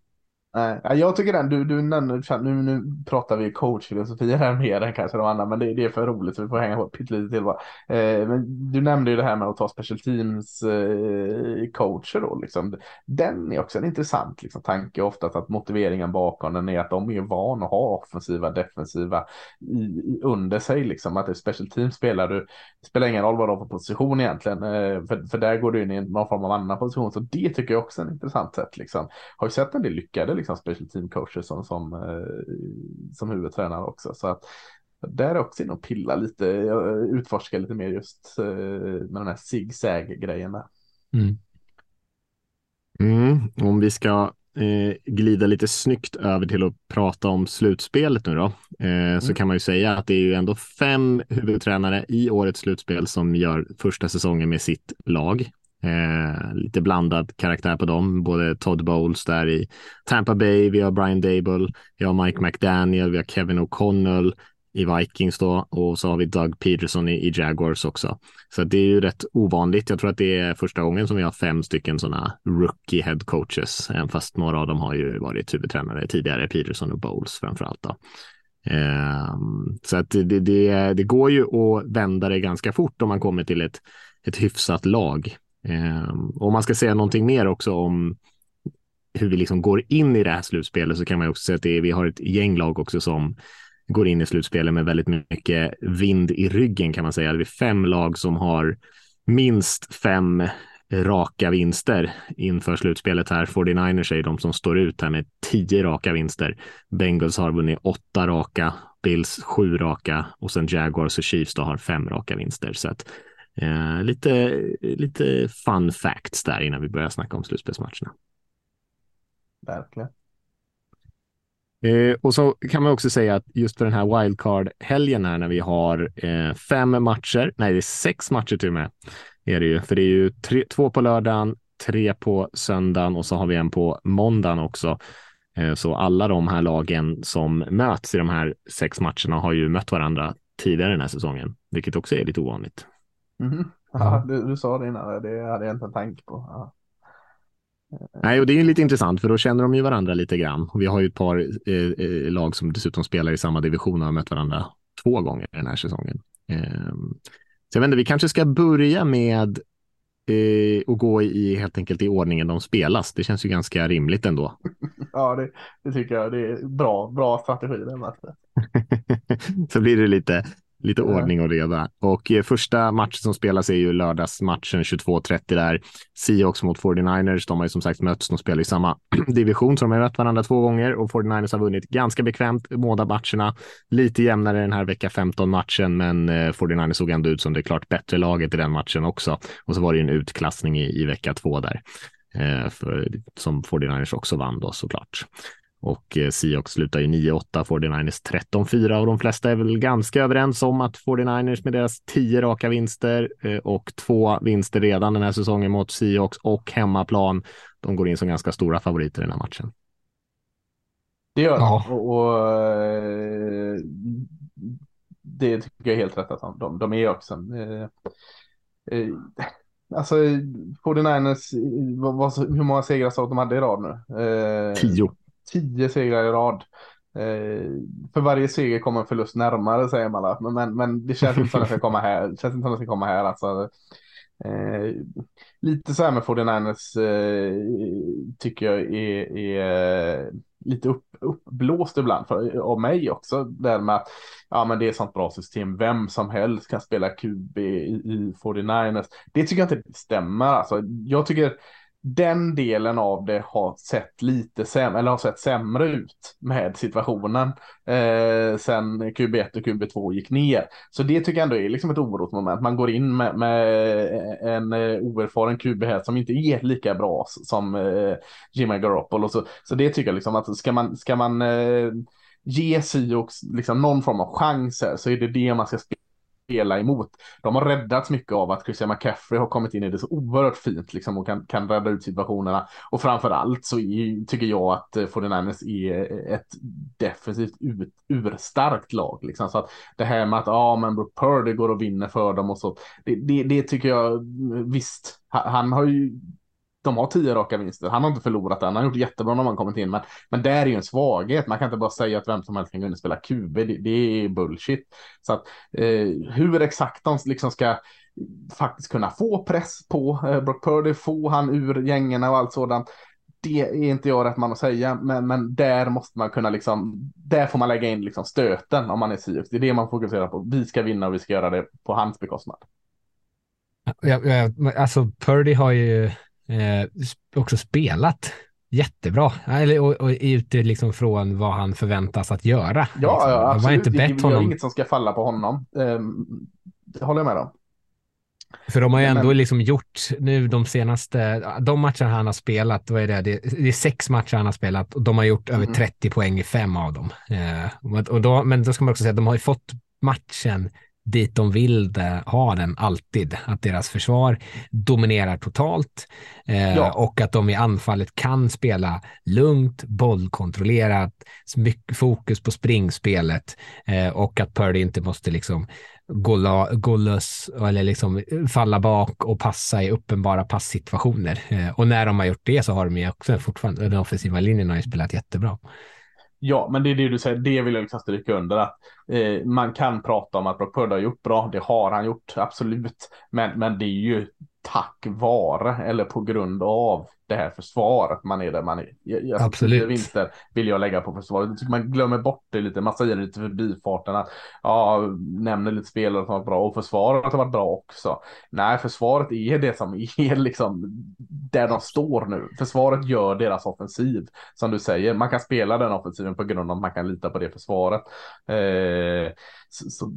Nej, jag tycker den, du, du nu, nu pratar vi coachfilosofi här mer än kanske de andra, men det, det är för roligt så vi får hänga på pyttelite till bara. Eh, men du nämnde ju det här med att ta special teams eh, coacher då, liksom. Den är också en intressant liksom, tanke ofta att motiveringen bakom den är att de är vana att ha offensiva, defensiva i, i, under sig, liksom. Att det är special teams spelar du, spelar ingen roll vad de har för position egentligen, eh, för, för där går du in i någon form av annan position, så det tycker jag också är en intressant sätt, liksom. Har ju sett en del lyckade, liksom liksom special team coacher som, som, eh, som huvudtränare också. Så att där är också inne och pilla lite, utforska lite mer just eh, med den här zigzag-grejen där. Mm. Mm, om vi ska eh, glida lite snyggt över till att prata om slutspelet nu då, eh, mm. så kan man ju säga att det är ju ändå fem huvudtränare i årets slutspel som gör första säsongen med sitt lag. Eh, lite blandad karaktär på dem, både Todd Bowles där i Tampa Bay, vi har Brian Dable, vi har Mike McDaniel, vi har Kevin O'Connell i Vikings då och så har vi Doug Peterson i, i Jaguars också. Så det är ju rätt ovanligt. Jag tror att det är första gången som vi har fem stycken sådana rookie head coaches, även fast några av dem har ju varit huvudtränare tidigare, Peterson och Bowles framför allt då. Um, så att det, det, det går ju att vända det ganska fort om man kommer till ett, ett hyfsat lag. Ehm, om man ska säga någonting mer också om hur vi liksom går in i det här slutspelet så kan man också säga att det är, vi har ett gäng lag också som går in i slutspelet med väldigt mycket vind i ryggen kan man säga. Det är fem lag som har minst fem raka vinster inför slutspelet här. 49ers är de som står ut här med tio raka vinster. Bengals har vunnit åtta raka, Bills sju raka och sen Jaguars och Chiefs då har fem raka vinster. Så att Eh, lite, lite fun facts där innan vi börjar snacka om slutspelsmatcherna. Verkligen. Eh, och så kan man också säga att just för den här wildcard-helgen här när vi har eh, fem matcher, nej det är sex matcher till och med, är det ju, för det är ju tre, två på lördagen, tre på söndagen och så har vi en på måndagen också. Eh, så alla de här lagen som möts i de här sex matcherna har ju mött varandra tidigare den här säsongen, vilket också är lite ovanligt. Mm. Ja, du, du, sa det innan, det hade jag inte en tanke på. Ja. Nej, och det är lite intressant för då känner de ju varandra lite grann. Vi har ju ett par eh, eh, lag som dessutom spelar i samma division och har mött varandra två gånger den här säsongen. Eh, så jag vet inte, vi kanske ska börja med eh, att gå i helt enkelt i ordningen de spelas. Det känns ju ganska rimligt ändå. ja, det, det tycker jag. Det är bra, bra strategi. så blir det lite Lite ordning och reda. Och eh, första matchen som spelas är ju lördagsmatchen 22.30 där. Seahawks mot 49ers. De har ju som sagt mötts. De spelar i samma division, så de har mött varandra två gånger och 49ers har vunnit ganska bekvämt båda matcherna. Lite jämnare den här vecka 15 matchen, men eh, 49ers såg ändå ut som det klart bättre laget i den matchen också. Och så var det ju en utklassning i, i vecka två där. eh, för, som 49ers också vann då såklart. Och eh, Seahawks slutar ju 9-8, 49ers 13-4 och de flesta är väl ganska överens om att 49ers med deras 10 raka vinster eh, och två vinster redan den här säsongen mot Seahawks och hemmaplan, de går in som ganska stora favoriter i den här matchen. Det gör ja. och, och eh, det tycker jag är helt rätt att de, de är också. Eh, eh, alltså 49ers, vad, vad, hur många segrar sa de hade i rad nu? Eh, tio. Tio segrar i rad. Eh, för varje seger kommer en förlust närmare säger man. Men, men, men det känns inte som att det ska komma här. Det känns inte som att det ska komma här. Alltså, Eh, lite så här med 49ers eh, tycker jag är, är eh, lite upp, uppblåst ibland för, av mig också. Där med att ja, men det är ett sånt bra system. Vem som helst kan spela QB i, i 49ers. Det tycker jag inte stämmer. Alltså, jag tycker den delen av det har sett lite sämre, eller har sett sämre ut med situationen eh, sen QB1 och QB2 gick ner. Så det tycker jag ändå är liksom ett orosmoment. Man går in med, med eh, en eh, oerfaren QB här som inte är lika bra som eh, Jimmy Garoppolo. Så, så det tycker jag liksom att ska man, ska man eh, ge Sioux liksom någon form av chanser så är det det man ska spela emot. De har räddats mycket av att Christian McCaffrey har kommit in i det så oerhört fint liksom och kan, kan rädda ut situationerna. Och framför allt så är, tycker jag att eh, 49ers är eh, ett defensivt ut, urstarkt lag. Liksom. Så att det här med att ah, men Brook Purdy går och vinner för dem och så. Det, det, det tycker jag mm, visst. Han har ju de har tio raka vinster. Han har inte förlorat än. Han har gjort jättebra när man kommit in. Men, men där är ju en svaghet. Man kan inte bara säga att vem som helst kan gå in och spela QB. Det, det är bullshit. Så att eh, hur exakt de liksom ska faktiskt kunna få press på eh, Brock Purdy, få han ur gängerna och allt sådant. Det är inte jag rätt man att säga, men, men där måste man kunna liksom, där får man lägga in liksom stöten om man är Sirius. Det är det man fokuserar på. Vi ska vinna och vi ska göra det på hans bekostnad. Ja, ja, alltså Purdy har ju också spelat jättebra. Eller, och, och ute liksom från vad han förväntas att göra. Ja, liksom. ja absolut. Inte bett honom. inget som ska falla på honom. Eh, det håller jag med om. För de har ju ändå liksom gjort nu de senaste, de matcher han har spelat, vad är det? det, är sex matcher han har spelat och de har gjort mm. över 30 poäng i fem av dem. Eh, och då, men då ska man också säga att de har ju fått matchen dit de vill ha den alltid. Att deras försvar dominerar totalt eh, ja. och att de i anfallet kan spela lugnt, bollkontrollerat, mycket fokus på springspelet eh, och att Purdy inte måste liksom gå, la, gå lös eller liksom falla bak och passa i uppenbara passsituationer. Eh, och när de har gjort det så har de ju också fortfarande, den offensiva linjen har ju spelat jättebra. Ja, men det är det du säger. Det vill jag liksom stryka under. Att, eh, man kan prata om att Brock Purdy har gjort bra. Det har han gjort, absolut. Men, men det är ju tack vare eller på grund av det här försvaret man är där man är. Jag, Absolut. Vinster vill jag lägga på försvaret. Man glömmer bort det lite. Man säger lite förbifarten att ja, nämner lite spelare som har varit bra och försvaret har varit bra också. Nej, försvaret är det som är liksom där de står nu. Försvaret gör deras offensiv som du säger. Man kan spela den offensiven på grund av att man kan lita på det försvaret. Eh, så, så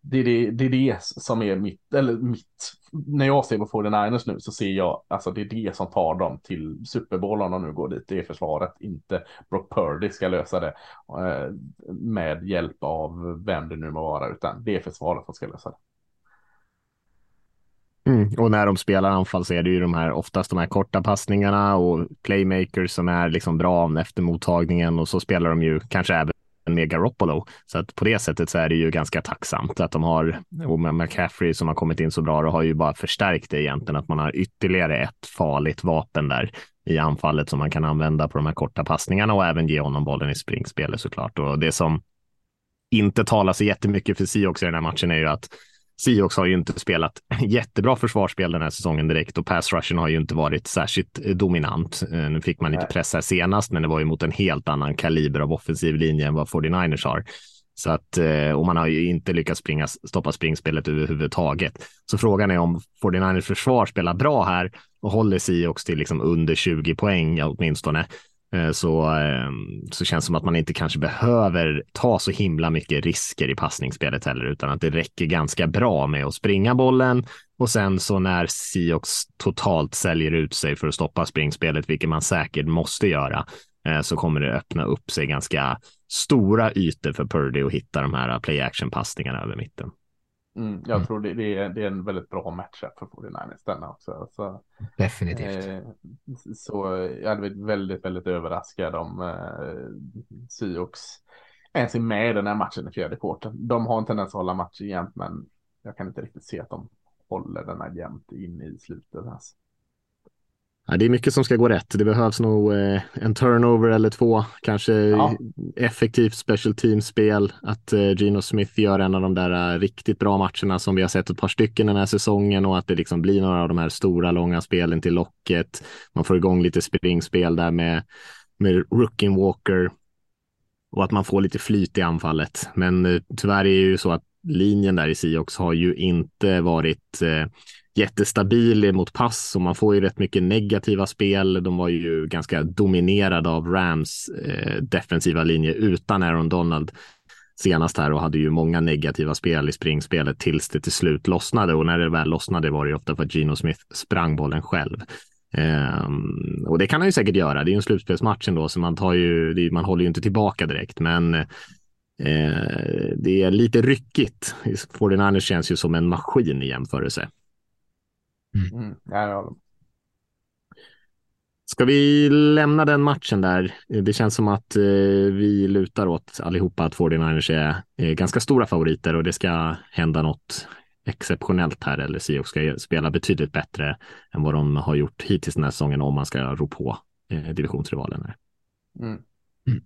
det är det, det är det som är mitt, eller mitt, när jag ser på 49ers nu så ser jag, alltså det är det som tar dem till Super Bowl om de nu går dit, det är försvaret, inte Brock Purdy ska lösa det eh, med hjälp av vem det nu må vara, utan det är försvaret som ska lösa det. Mm. Och när de spelar anfall så är det ju de här oftast de här korta passningarna och playmakers som är liksom bra efter mottagningen och så spelar de ju kanske även med Garoppolo. Så att på det sättet så är det ju ganska tacksamt att de har, och McCaffrey som har kommit in så bra, och har ju bara förstärkt det egentligen, att man har ytterligare ett farligt vapen där i anfallet som man kan använda på de här korta passningarna och även ge honom bollen i springspelet såklart. Och det som inte talar så jättemycket för Seahawks i den här matchen är ju att Seahawks har ju inte spelat jättebra försvarsspel den här säsongen direkt och pass rushen har ju inte varit särskilt eh, dominant. Eh, nu fick man lite press här senast, men det var ju mot en helt annan kaliber av offensiv linje än vad 49ers har. Så att, eh, och man har ju inte lyckats springa, stoppa springspelet överhuvudtaget. Så frågan är om 49ers försvar spelar bra här och håller Seahawks till liksom under 20 poäng åtminstone Eh, så, eh, så känns det som att man inte kanske behöver ta så himla mycket risker i passningsspelet heller, utan att det räcker ganska bra med att springa bollen och sen så när Siox totalt säljer ut sig för att stoppa springspelet, vilket man säkert måste göra, eh, så kommer det öppna upp sig ganska stora ytor för Purdy att hitta de här play action passningarna över mitten. Mm, jag mm. tror det, det, är, det är en väldigt bra matchup för 49ers denna också. Så, Definitivt. Eh, så jag hade blivit väldigt, väldigt överraskad om eh, Seahawks ens är med i den här matchen i fjärde kvarten. De har en tendens att hålla matchen jämnt, men jag kan inte riktigt se att de håller den här jämnt in i slutet. Alltså. Ja, det är mycket som ska gå rätt. Det behövs nog eh, en turnover eller två, kanske ja. effektivt special team-spel. Att eh, Gino Smith gör en av de där uh, riktigt bra matcherna som vi har sett ett par stycken den här säsongen och att det liksom blir några av de här stora, långa spelen till locket. Man får igång lite springspel där med, med Rookin Walker och att man får lite flyt i anfallet. Men uh, tyvärr är det ju så att linjen där i Siox har ju inte varit uh, jättestabil mot pass och man får ju rätt mycket negativa spel. De var ju ganska dominerade av Rams eh, defensiva linje utan Aaron Donald senast här och hade ju många negativa spel i springspelet tills det till slut lossnade och när det väl lossnade var det ju ofta för att Gino Smith sprang bollen själv. Um, och det kan han ju säkert göra. Det är ju en slutspelsmatch ändå, så man tar ju, det, man håller ju inte tillbaka direkt, men eh, det är lite ryckigt. 49ers känns ju som en maskin i jämförelse. Mm. Mm. Ska vi lämna den matchen där? Det känns som att eh, vi lutar åt allihopa att 49ers är, är ganska stora favoriter och det ska hända något exceptionellt här eller Seahawks ska spela betydligt bättre än vad de har gjort hittills den här säsongen om man ska ro på eh, divisionsrivalen. Här. Mm. Mm.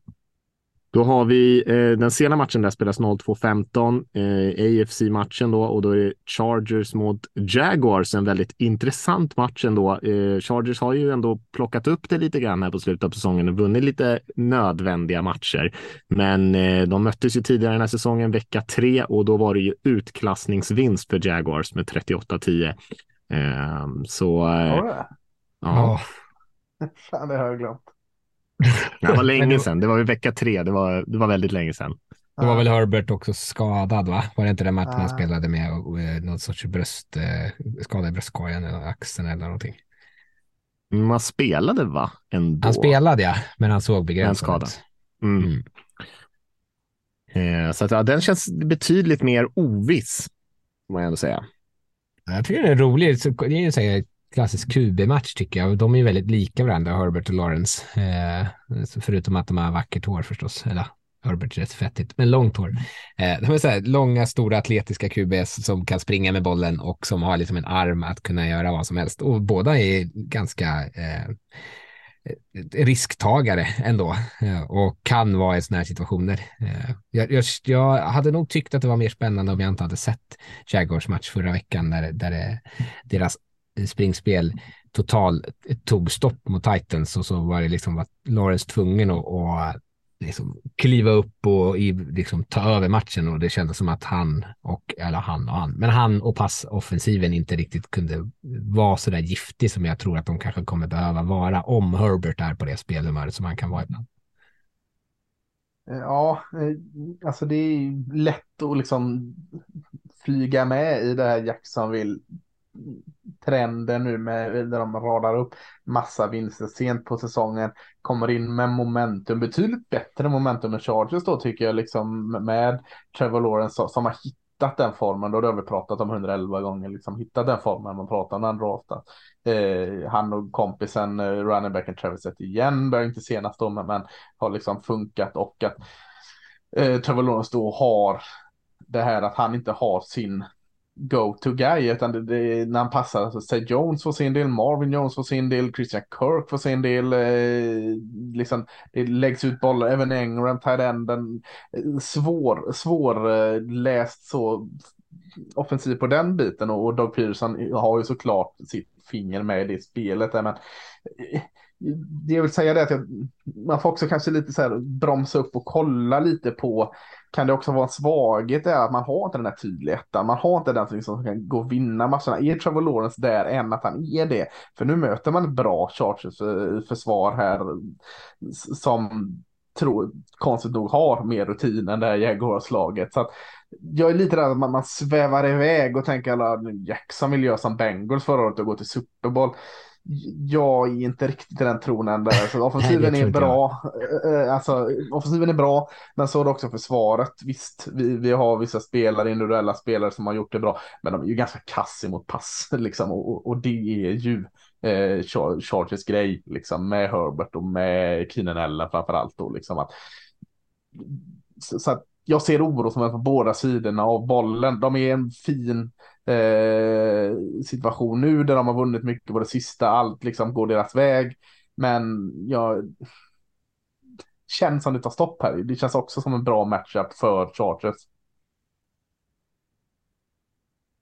Då har vi eh, den sena matchen där spelas 02.15, eh, AFC-matchen då och då är det Chargers mot Jaguars, en väldigt intressant match ändå. Eh, Chargers har ju ändå plockat upp det lite grann här på slutet av säsongen och vunnit lite nödvändiga matcher. Men eh, de möttes ju tidigare den här säsongen, vecka tre, och då var det ju utklassningsvinst för Jaguars med 38-10. Ehm, så... Eh, ja. Fan, det har jag glömt. Det var länge sedan. Det var ju vecka tre. Det var, det var väldigt länge sedan. Då var väl Herbert också skadad, va? Var det inte den matchen han spelade med och, eh, någon sorts bröst, eh, skada i bröstkorgen eller axeln eller någonting? Man spelade va? Ändå. Han spelade ja, men han såg begränsad ut. Mm. Mm. Eh, så att, ja, den känns betydligt mer oviss, må jag ändå säga. Jag tycker den är rolig. Det är ju klassisk QB-match tycker jag. De är ju väldigt lika varandra, Herbert och Lawrence. Eh, förutom att de har vackert hår förstås. Eller Herbert är rätt fettigt, men långt hår. Eh, de är så här, långa, stora atletiska QBs som kan springa med bollen och som har liksom en arm att kunna göra vad som helst. Och båda är ganska eh, risktagare ändå eh, och kan vara i sådana här situationer. Eh, jag, jag, jag, hade nog tyckt att det var mer spännande om jag inte hade sett Jaguars match förra veckan där, där det, deras springspel total tog stopp mot Titans och så var det liksom att Lawrence tvungen att, att liksom kliva upp och liksom ta över matchen och det kändes som att han och, eller han och han, men han och passoffensiven inte riktigt kunde vara så där giftig som jag tror att de kanske kommer behöva vara om Herbert är på det spelhumöret som han kan vara ibland. Eh, ja, eh, alltså det är lätt att liksom flyga med i det här Jacksonville trenden nu med där de radar upp massa vinster sent på säsongen. Kommer in med momentum, betydligt bättre momentum än Chargers då tycker jag liksom med Trevor Lawrence som har hittat den formen. Då det har vi pratat om 111 gånger, liksom hittat den formen man pratar om när han draftar. Eh, han och kompisen eh, running backen Travis igen, börjar inte senast då, men, men har liksom funkat och att eh, Trevor Lawrence då har det här att han inte har sin go-to-guy, utan det, det, när han passar, alltså, Say Jones får sin del, Marvin Jones får sin del, Christian Kirk får sin del, eh, liksom, det läggs ut bollar, även Engram, tight enden, svår, svår eh, läst så offensiv på den biten. Och, och Doug Peterson har ju såklart sitt finger med i det spelet. Men, det jag vill säga är att jag, man får också kanske lite så här bromsa upp och kolla lite på kan det också vara en svaghet är att man har inte den här tydligheten. Man har inte den som liksom kan gå och vinna matcherna. Är Trevor Lawrence där än att han är det? För nu möter man ett bra Chargers eh, försvar här som tror, konstigt nog har mer rutin än det här Jaguars-laget. Så att jag är lite rädd att man, man svävar iväg och tänker alla Jackson vill göra som Bengals förra året och gå till Super Bowl jag är inte riktigt i den tron än. Så offensiven är bra. Eh, eh, alltså, offensiven är bra, men så är det också försvaret. Visst, vi, vi har vissa spelare, individuella spelare som har gjort det bra, men de är ju ganska kass mot pass liksom, och, och det är ju eh, Chargers grej liksom med Herbert och med Keenan Allen framför allt då liksom att så, så att jag ser oro som är på båda sidorna av bollen. De är en fin eh, situation nu där de har vunnit mycket på det sista. Allt liksom går deras väg. Men jag känns som det tar stopp här. Det känns också som en bra matchup för Chargers.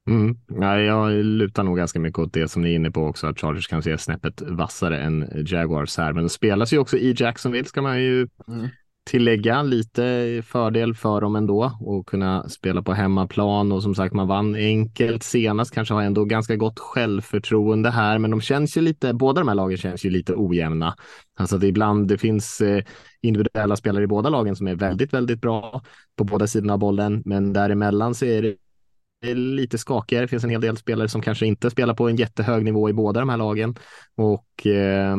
Mm. Ja, jag lutar nog ganska mycket åt det som ni är inne på också, att Chargers kan se snäppet vassare än Jaguars här. Men det spelas ju också i Jacksonville ska man ju mm tillägga lite fördel för dem ändå och kunna spela på hemmaplan och som sagt man vann enkelt senast, kanske har ändå ganska gott självförtroende här, men de känns ju lite, båda de här lagen känns ju lite ojämna. Alltså det ibland, det finns eh, individuella spelare i båda lagen som är väldigt, väldigt bra på båda sidorna av bollen, men däremellan så är det är lite skakigare. Det finns en hel del spelare som kanske inte spelar på en jättehög nivå i båda de här lagen och eh,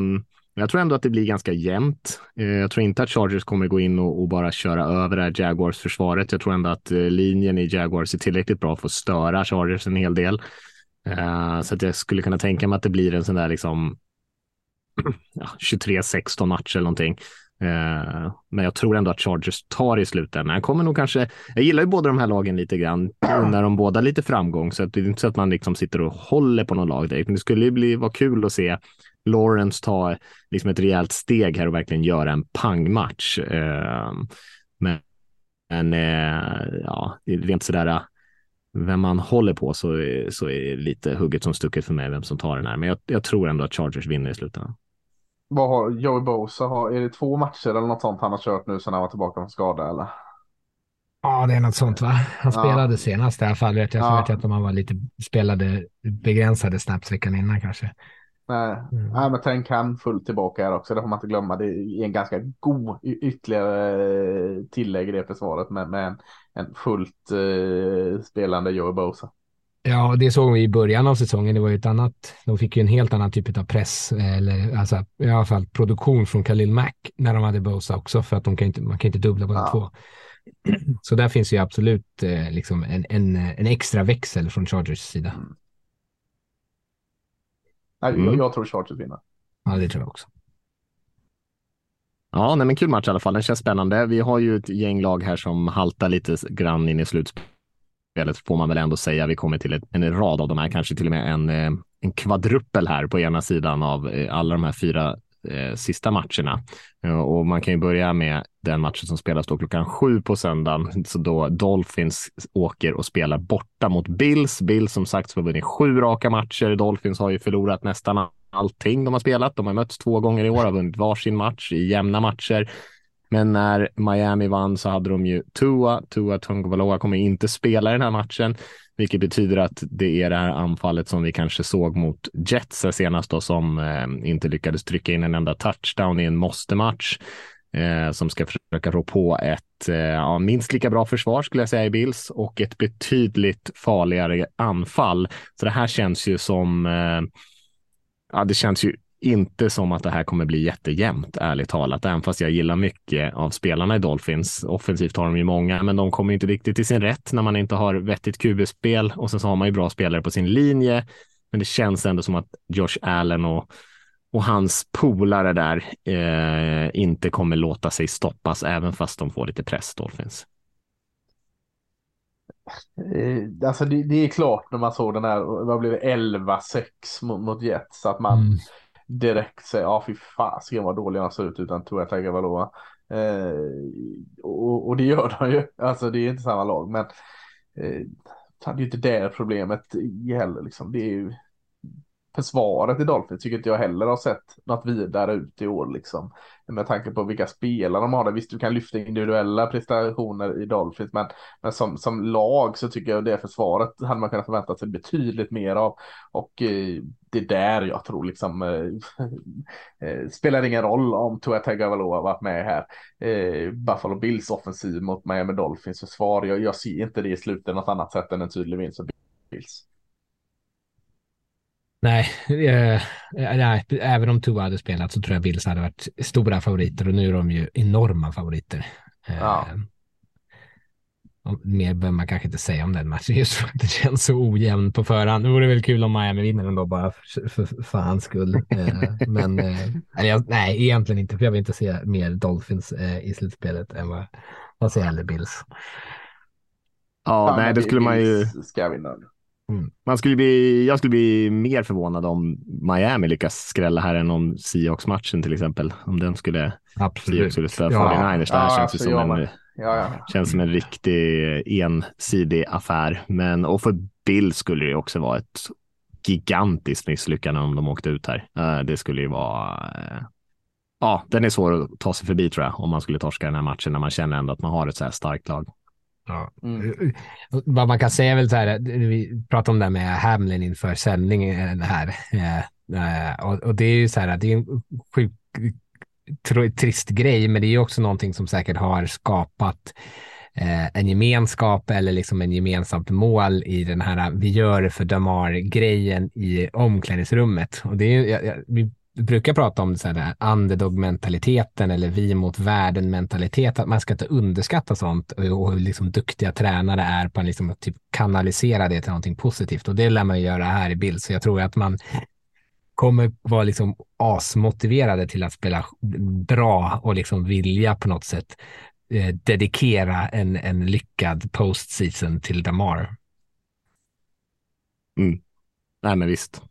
jag tror ändå att det blir ganska jämnt. Eh, jag tror inte att Chargers kommer gå in och, och bara köra över det här Jaguars-försvaret. Jag tror ändå att eh, linjen i Jaguars är tillräckligt bra för att störa Chargers en hel del. Eh, så att jag skulle kunna tänka mig att det blir en sån där liksom ja, 23-16 match eller någonting. Men jag tror ändå att Chargers tar i slutändan. Jag kommer nog kanske, jag gillar ju båda de här lagen lite grann, när de båda lite framgång, så att det är inte så att man liksom sitter och håller på någon lag direkt. Men det skulle ju bli, vara kul att se Lawrence ta liksom ett rejält steg här och verkligen göra en pangmatch. Eh, men men eh, ja, rent sådär eh, vem man håller på så, så är det lite hugget som stucket för mig vem som tar den här. Men jag, jag tror ändå att Chargers vinner i slutändan. Vad har Joey Bosa, har, är det två matcher eller något sånt han har kört nu sedan han var tillbaka från skada eller? Ja, det är något sånt va? Han spelade ja. senast i alla fall. Vet jag. Ja. vet jag att de var lite, spelade begränsade snaps veckan innan kanske. Nej, mm. Nej men tänk han fullt tillbaka här också. Det får man inte glömma. Det är en ganska god ytterligare tillägg i det försvaret med, med en, en fullt eh, spelande Joe Bosa. Ja, det såg vi i början av säsongen. Det var ju ett annat, de fick ju en helt annan typ av press, eller alltså i alla fall produktion från Khalil Mack när de hade Bosa också, för att de kan inte, man kan inte dubbla båda ja. två. Så där finns ju absolut eh, liksom en, en, en extra växel från Chargers sida. Mm. Nej, mm. jag, jag tror Chargers vinner. Ja, det tror jag också. Ja, nej, men kul match i alla fall. Den känns spännande. Vi har ju ett gäng lag här som haltar lite grann in i slutspelet får man väl ändå säga. Vi kommer till ett, en rad av de här, kanske till och med en, eh, en kvadruppel här på ena sidan av eh, alla de här fyra eh, sista matcherna. Eh, och man kan ju börja med den matchen som spelas då klockan sju på söndagen, så då Dolphins åker och spelar borta mot Bills. Bills som sagt har vunnit sju raka matcher. Dolphins har ju förlorat nästan allting de har spelat. De har mötts två gånger i år, har vunnit varsin match i jämna matcher. Men när Miami vann så hade de ju Tua. Tua Tungvaloa kommer inte spela i den här matchen vilket betyder att det är det här anfallet som vi kanske såg mot Jets senast då, som eh, inte lyckades trycka in en enda touchdown i en måste-match. Eh, som ska försöka rå på ett eh, ja, minst lika bra försvar skulle jag säga i Bills och ett betydligt farligare anfall. Så det här känns ju som eh, ja, det känns ju inte som att det här kommer bli jättejämnt, ärligt talat, även fast jag gillar mycket av spelarna i Dolphins. Offensivt har de ju många, men de kommer inte riktigt till sin rätt när man inte har vettigt QB-spel och sen så har man ju bra spelare på sin linje. Men det känns ändå som att Josh Allen och, och hans polare där eh, inte kommer låta sig stoppas, även fast de får lite press, Dolphins. Eh, alltså det, det, är klart när man såg den här, vad blev det, 11-6 mot, mot Jets, att man mm direkt säga, ja fy fasiken vad dålig han ser ut utan Tua Tagovailoa. Eh, och, och det gör de ju, alltså det är inte samma lag, men eh, det är ju inte det problemet heller liksom. Det är ju försvaret i Dolphins tycker inte jag heller har sett något vidare ut i år liksom. Med tanke på vilka spelare de har. Visst, du kan lyfta individuella prestationer i Dolphins, men, men som, som lag så tycker jag det försvaret hade man kunnat förvänta sig betydligt mer av. Och eh, det är där jag tror liksom eh, eh spelar ingen roll om Tua Tagovailoa varit med här. Eh, Buffalo Bills offensiv mot Miami Dolphins försvar. Jag, jag ser inte det i slutet något annat sätt än en tydlig vinst för Bills. Nej, eh, nej, även om Tua hade spelat så tror jag Bills hade varit stora favoriter och nu är de ju enorma favoriter. Ja. Mer behöver man kanske inte säga om den matchen just för att det känns så ojämn på förhand. Det vore väl kul om Miami vinner den då bara för, för, för hans skull. Eh, men eh, nej, egentligen inte, för jag vill inte se mer Dolphins eh, i slutspelet än vad jag ser hellre Bills. Ja, nej, det skulle man ju. Ska vinna. Mm. Man skulle bli, jag skulle bli mer förvånad om Miami lyckas skrälla här än om Seahawks-matchen till exempel. Om den skulle, Absolut. skulle slå ja. 49ers. Ja, känns det som en, ja, ja. känns som en riktig ensidig affär. Men och för Bill skulle det också vara ett gigantiskt misslyckande om de åkte ut här. Det skulle ju vara eh, Ja, den är svår att ta sig förbi tror jag, om man skulle torska den här matchen när man känner ändå att man har ett så här starkt lag. Ja. Mm. Vad man kan säga är väl så här, vi pratade om det här med Hamlin inför sändningen här. Eh, och, och, det är ju så här, det är en sjuk, trist grej, men det är ju också någonting som säkert har skapat eh, en gemenskap eller liksom en gemensamt mål i den här eh, vi gör det för Damar-grejen i omklädningsrummet. Och det är, jag, jag, vi brukar prata om så här underdog-mentaliteten eller vi mot världen-mentalitet, att man ska inte underskatta sånt och hur liksom duktiga tränare är på att liksom typ kanalisera det till någonting positivt. Och det lär man göra här i bild, så jag tror att man kommer vara liksom asmotiverade till att spela bra och liksom vilja på något sätt eh, dedikera en, en lyckad postseason till Damar. Mm. Nej, men visst.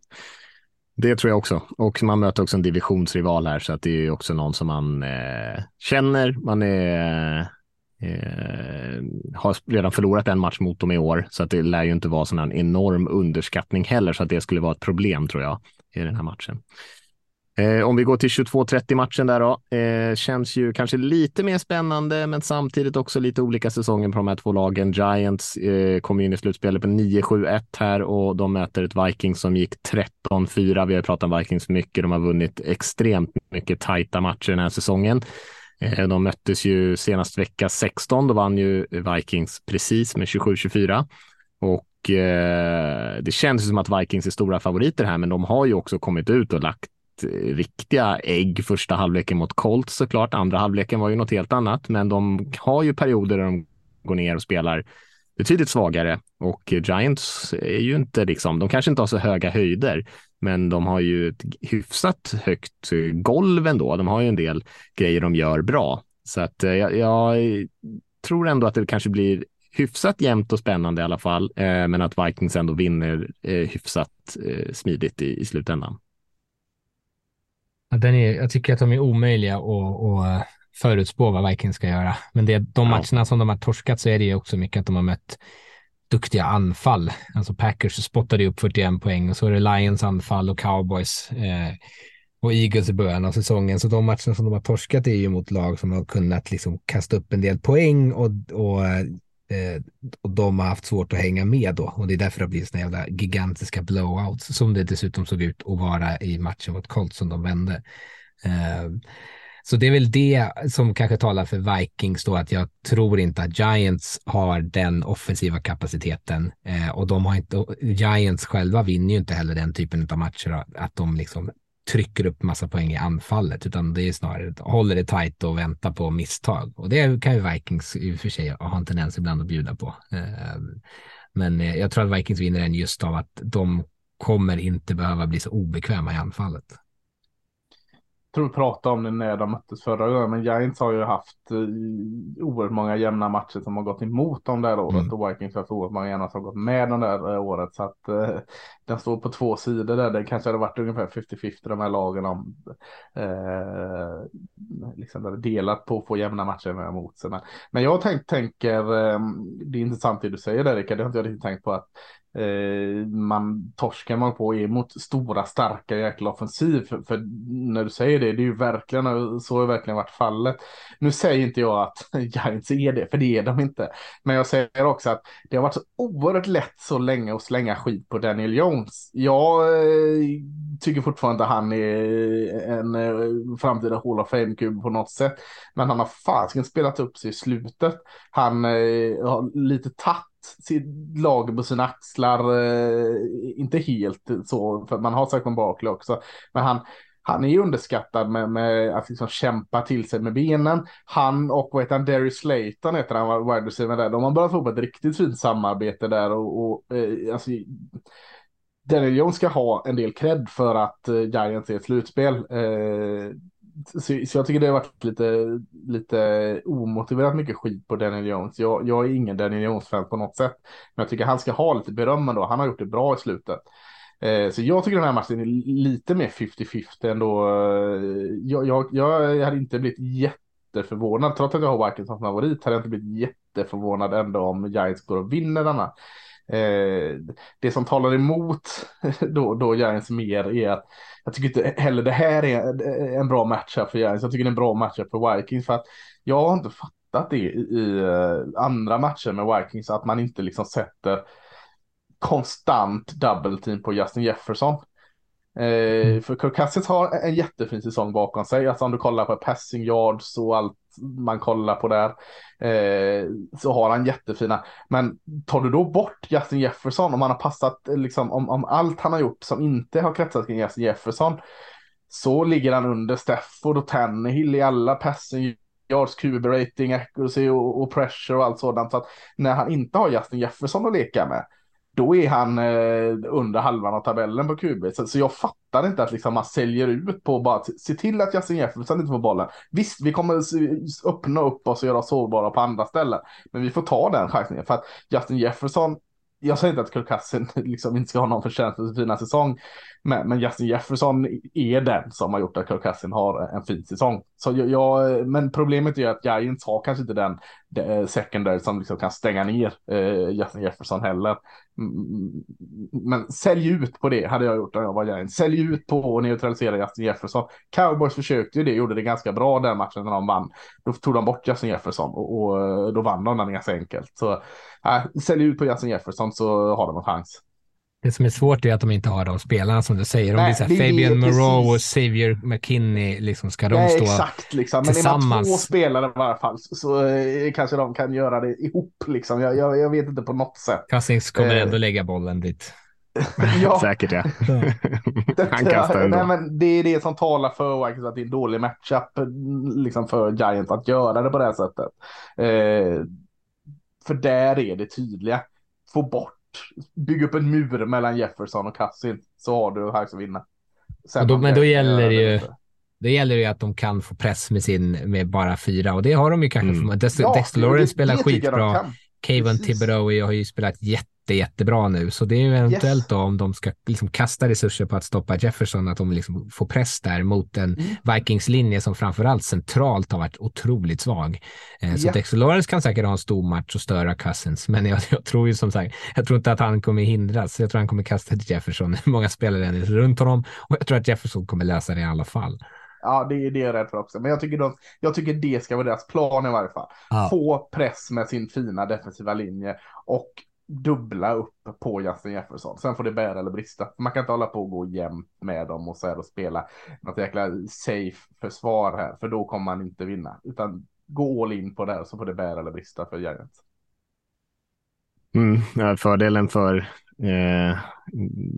Det tror jag också. Och man möter också en divisionsrival här, så att det är också någon som man eh, känner. Man är, eh, har redan förlorat en match mot dem i år, så att det lär ju inte vara sån en enorm underskattning heller, så att det skulle vara ett problem tror jag i den här matchen. Eh, om vi går till 22-30 matchen där då, eh, känns ju kanske lite mer spännande, men samtidigt också lite olika säsonger på de här två lagen. Giants eh, kom in i slutspelet på 9-7-1 här och de möter ett Vikings som gick 13-4. Vi har pratat om Vikings mycket. De har vunnit extremt mycket tajta matcher den här säsongen. Eh, de möttes ju senast vecka 16. Då vann ju Vikings precis med 27-24 och eh, det känns som att Vikings är stora favoriter här, men de har ju också kommit ut och lagt eh, riktiga ägg första halvleken mot Colts såklart. Andra halvleken var ju något helt annat, men de har ju perioder där de går ner och spelar betydligt svagare och Giants är ju inte liksom, de kanske inte har så höga höjder, men de har ju ett hyfsat högt golv ändå. De har ju en del grejer de gör bra, så att eh, jag, jag tror ändå att det kanske blir hyfsat jämnt och spännande i alla fall, eh, men att Vikings ändå vinner eh, hyfsat eh, smidigt i, i slutändan. Den är, jag tycker att de är omöjliga att, att förutspå vad Vikings ska göra. Men det, de matcherna som de har torskat så är det ju också mycket att de har mött duktiga anfall. Alltså Packers spottade upp 41 poäng och så är det Lions anfall och Cowboys eh, och Eagles i början av säsongen. Så de matcherna som de har torskat är ju mot lag som har kunnat liksom kasta upp en del poäng och, och Eh, och de har haft svårt att hänga med då och det är därför det blir såna jävla gigantiska blowouts som det dessutom såg ut att vara i matchen mot Colts som de vände. Eh, så det är väl det som kanske talar för Vikings då, att jag tror inte att Giants har den offensiva kapaciteten eh, och de har inte, Giants själva vinner ju inte heller den typen av matcher, att de liksom trycker upp massa poäng i anfallet, utan det är snarare håller det tajt och väntar på misstag. Och det kan ju Vikings i och för sig ha en tendens ibland att bjuda på. Eh, men eh, jag tror att Vikings vinner den just av att de kommer inte behöva bli så obekväma i anfallet tror vi pratade om det när de möttes förra gången, men Giants har ju haft eh, oerhört många jämna matcher som har gått emot dem där året mm. och Vikings har haft oerhört många jämna som har gått med dem där eh, året. Så att eh, den står på två sidor där. Det kanske hade varit ungefär 50-50 de här lagen om eh, liksom delat på att få jämna matcher med emot sig. Men, men jag tänk, tänker, eh, det är intressant det du säger där Rickard, det har inte jag riktigt tänkt på att eh, man torskar man på är mot stora starka jäkla offensiv. För, för, när du säger det, det är ju verkligen så har verkligen varit fallet. Nu säger inte jag att Giants är det, för det är de inte. Men jag säger också att det har varit så oerhört lätt så länge att slänga skit på Daniel Jones. Jag eh, tycker fortfarande att han är en eh, framtida Hall of Fame-kub på något sätt. Men han har fasiken spelat upp sig i slutet. Han eh, har lite tatt sitt lag på sina axlar. Eh, inte helt så, för man har sagt en baklig också. Men han, han är ju underskattad med, med att liksom kämpa till sig med benen. Han och vad heter han, Darius Slayton heter han, wide receiver där. De har börjat få på ett riktigt fint samarbete där och, och eh, alltså, Daniel Jones ska ha en del cred för att eh, Giants är ett slutspel. Eh, så, så, jag tycker det har varit lite, lite omotiverat mycket skit på Daniel Jones. Jag, jag är ingen Daniel Jones-fan på något sätt. Men jag tycker han ska ha lite beröm ändå. Han har gjort det bra i slutet. Eh, så jag tycker den här matchen är lite mer 50-50 ändå. Eh, jag, jag, jag hade inte blivit jätteförvånad. Trots att jag har Vikings som favorit hade jag inte blivit jätteförvånad ändå om Giants går och vinner denna. Eh, det som talar emot då, då Giants mer är att jag tycker inte heller det här är en bra matchup för Giants. Jag tycker det är en bra matchup för Vikings för att jag har inte fattat det i, i eh, andra matcher med Vikings att man inte liksom sätter konstant double team på Justin Jefferson. Mm. Eh, för Kirk Cousins har en jättefin säsong bakom sig. Alltså om du kollar på passing yards och allt man kollar på där. Eh, så har han jättefina. Men tar du då bort Justin Jefferson, om han har passat, liksom, om, om allt han har gjort som inte har kretsat kring Justin Jefferson, så ligger han under Stafford och Tannehill i alla passing yards, QB rating, accuracy och, och pressure och allt sådant. Så att när han inte har Justin Jefferson att leka med, då är han eh, under halvan av tabellen på QB. Så, så jag fattar inte att liksom man säljer ut på bara se till att Justin Jefferson inte får bollen. Visst, vi kommer öppna upp oss och göra sårbara på andra ställen, men vi får ta den chansningen för att Justin Jefferson jag säger inte att Kirk Cousin liksom inte ska ha någon förtjänst för sin fina säsong. Men, men Justin Jefferson är den som har gjort att Kirk Cousin har en fin säsong. Så jag, jag, men problemet är att Giants har kanske inte den, den eh, secondary som liksom kan stänga ner eh, Justin Jefferson heller. Mm, mm, men sälj ut på det hade jag gjort om jag var Giants. Sälj ut på att neutralisera Justin Jefferson. Cowboys försökte ju det, gjorde det ganska bra den matchen när de vann. Då tog de bort Justin Jefferson och, och eh, då vann de den ganska enkelt. Så äh, sälj ut på Justin Jefferson så har de en chans. Det som är svårt är att de inte har de spelarna som du säger. Om Nej, det är Fabian Moreau och Xavier McKinney, liksom, ska de Nej, stå exakt, liksom. Men tillsammans? Men är man två spelare i varje fall så, så eh, kanske de kan göra det ihop. Liksom. Jag, jag, jag vet inte på något sätt. Cousins kommer eh. ändå lägga bollen dit. ja. Säkert ja. Han kastar ändå. Nej, men det är det som talar för att det är en dålig matchup liksom för Giants att göra det på det här sättet. Eh, för där är det tydliga. Få bort bygga upp en mur mellan Jefferson och Cassin så har du Hawks att vinna. Då, men då gäller det ju. Det gäller ju att de kan få press med sin med bara fyra och det har de ju kanske. Mm. Dexter, ja, Lawrence spelar skitbra. Kevin Thibodeau har ju spelat jätte jätte, jättebra nu. Så det är ju eventuellt yes. då om de ska liksom kasta resurser på att stoppa Jefferson, att de liksom får press där mot en mm. Vikings-linje som framförallt centralt har varit otroligt svag. Eh, så yeah. Dexter Lawrence kan säkert ha en stor match och störa Cousins, men jag, jag, tror ju som sagt, jag tror inte att han kommer hindras. Jag tror han kommer kasta till Jefferson. Många spelare är runt honom och jag tror att Jefferson kommer lösa det i alla fall. Ja, det, det är jag rädd för också. Men jag tycker, de, jag tycker det ska vara deras plan i varje fall. Ja. Få press med sin fina defensiva linje och dubbla upp på Justin Jefferson. Sen får det bära eller brista. Man kan inte hålla på och gå jämnt med dem och så här och spela något jäkla safe försvar här, för då kommer man inte vinna. Utan gå all in på det här så får det bära eller brista för Giants. Mm, fördelen för eh,